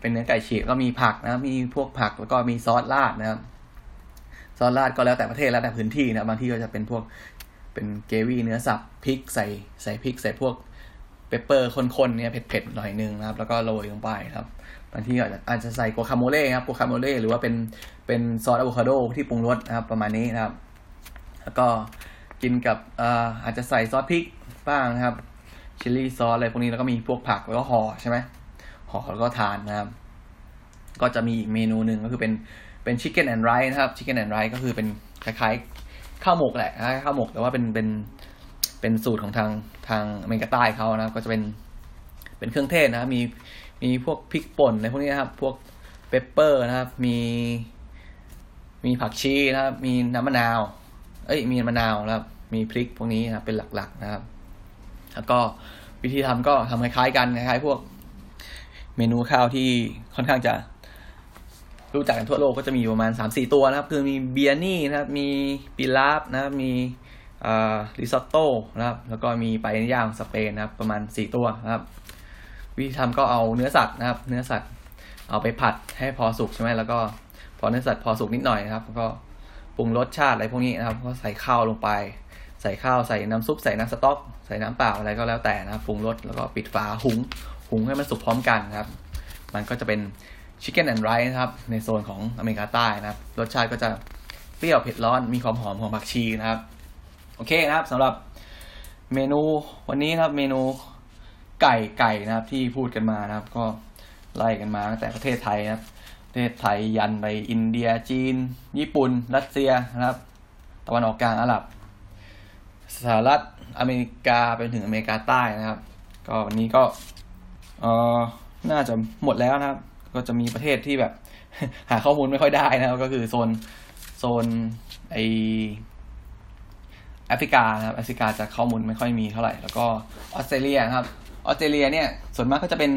เป็นเนื้อไก่ฉีกก็มีผักนะครับมีพวกผักแล้วก็มีซอสราดนะครับซอสราดก็แล้วแต่ประเทศแล้วแต่พื้นที่นะบางที่ก็จะเป็นพวกเป็นเกวี่เนื้อสับพริกใส่ใส่พริกใส่พวก pepper ข้นๆเนี่ยเผ็ดๆหน่อยนึงนะครับ แล้วก็โรยลงไปครับบางที่อาจจะอาจจะใส่กัวคาโมเล่ครับกัวคาโมเล่หรือว่าเป็นเป็นซอสอะโวคาโดที่ปรุงรสนะครับประมาณนี้นะครับ แล้วก็ กินกับอาอาจจะใส่ซอสพริกบ้างนะครับ chilli sauce อะไรพวกนี้แล้วก็มีพวกผักแล้วก็ห่อใช่ไหมห่อแล้วก็ทานนะครับ ก็จะมีอีกเมนูหนึ่งก็คือเป็นเป็น chicken and rice นะครับ chicken and rice ก็คือเป็นคล้ายๆข้าวหมกแหละข้าวหมกแต่ว่าเป็นเป็นเป็นสูตรของทางทางอเมริกาใต้เขานะครับ ก็จะเป็นเป็นเครื่องเทศนะครับ มีมีพวกพริกป่นอะไรพวกนี้นะครับ พวกเปปเปอร์นะครับ มี มีผักชีนะครับ มีน้ำมะนาว เอ้ยมีมะนาวนะครับ มีพริกพวกนี้นะเป็นหลักๆนะครับ แล้วก็วิธีทำก็ทำคล้ายๆ กันคล้ายๆพวก เมนูข้าวที่ค่อนข้างจะ รู้จักกันทั่วโลกก็จะมีประมาณสามสี่ตัวนะครับ คือมีเบียนี่นะครับ มีปิลาฟนะครับ มีริซอตโต้นะครับ แล้วก็มีไปาย่างสเปนนะครับ ประมาณสี่ตัวนะครับ วิธีทำก็เอาเนื้อสัตว์นะครับ เนื้อสัตว์เอาไปผัดให้พอสุกใช่ไหมแล้วก็พอเนื้อสัตว์พอสุกนิดหน่อยนะครับ แล้วก็ ปรุงรสชาติอะไรพวกนี้นะครับก็ใส่ข้าวลงไป ใส่ข้าวใส่น้ำซุปใส่น้ำสต๊อก ใส่น้ำเปล่าอะไรก็แล้วแต่นะครับปรุงรสแล้วก็ปิดฝาหุงหุงให้มันสุกพร้อมกันนะครับ มันก็จะเป็นชิคเก้นแอนด์ไรซ์นะครับในโซนของอเมริกาใต้นะครับ รสชาติก็จะเปรี้ยวเผ็ดร้อนมีความหอมของผักชีนะครับ โอเคนะครับสำหรับเมนูวันนี้นะครับเมนูไก่ไก่นะครับที่พูดกันมานะครับ ก็ไล่กันมาตั้งแต่ประเทศไทยนะครับ ประเทศไทยยันไปอินเดียจีน ญี่ปุ่น รัสเซียนะครับ ตะวันออกกลางอาหรับสหรัฐอเมริกาไปถึงอเมริกาใต้นะครับ ก็วันนี้ก็เออน่าจะหมดแล้วนะครับ ก็จะมีประเทศที่แบบ หาข้อมูลไม่ค่อยได้นะครับ ก็คือโซนโซนไอแอฟริกานะครับแอฟริกาจะข้อมูลไม่ค่อยมีเท่าไหร่ แล้วก็ออสเตรเลียครับออสเตรเลียเนี่ยส่วนมากก็จะเป็น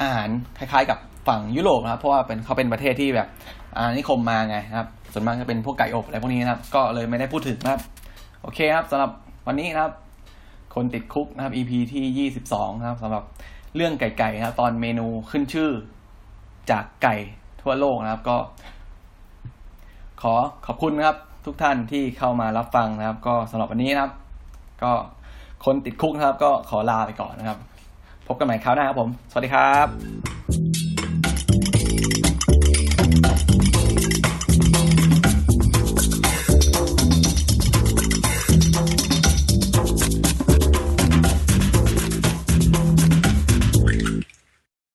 อาหารคล้ายๆกับฝั่งยุโรปนะครับเพราะว่าเป็นเขาเป็นประเทศที่แบบอาณานิคมมาไงนะครับส่วนมากจะเป็นพวกไก่อบอะไรพวกนี้นะครับ ก็เลยไม่ได้พูดถึงนะครับ โอเคครับสำหรับวันนี้นะครับ คนติดคุกนะครับ EP ที่ 22 นะครับสำหรับเรื่องไก่ๆนะครับ ตอนเมนูขึ้นชื่อจากไก่ทั่วโลกนะครับ ก็ ขอขอบคุณนะครับ ทุกท่านที่เข้ามารับฟังนะครับ ก็สำหรับวันนี้นะครับ ก็คนติดคุกนะครับ ก็ขอลาไปก่อนนะครับ พบกันใหม่คราวหน้าครับผม สวัสดีครับ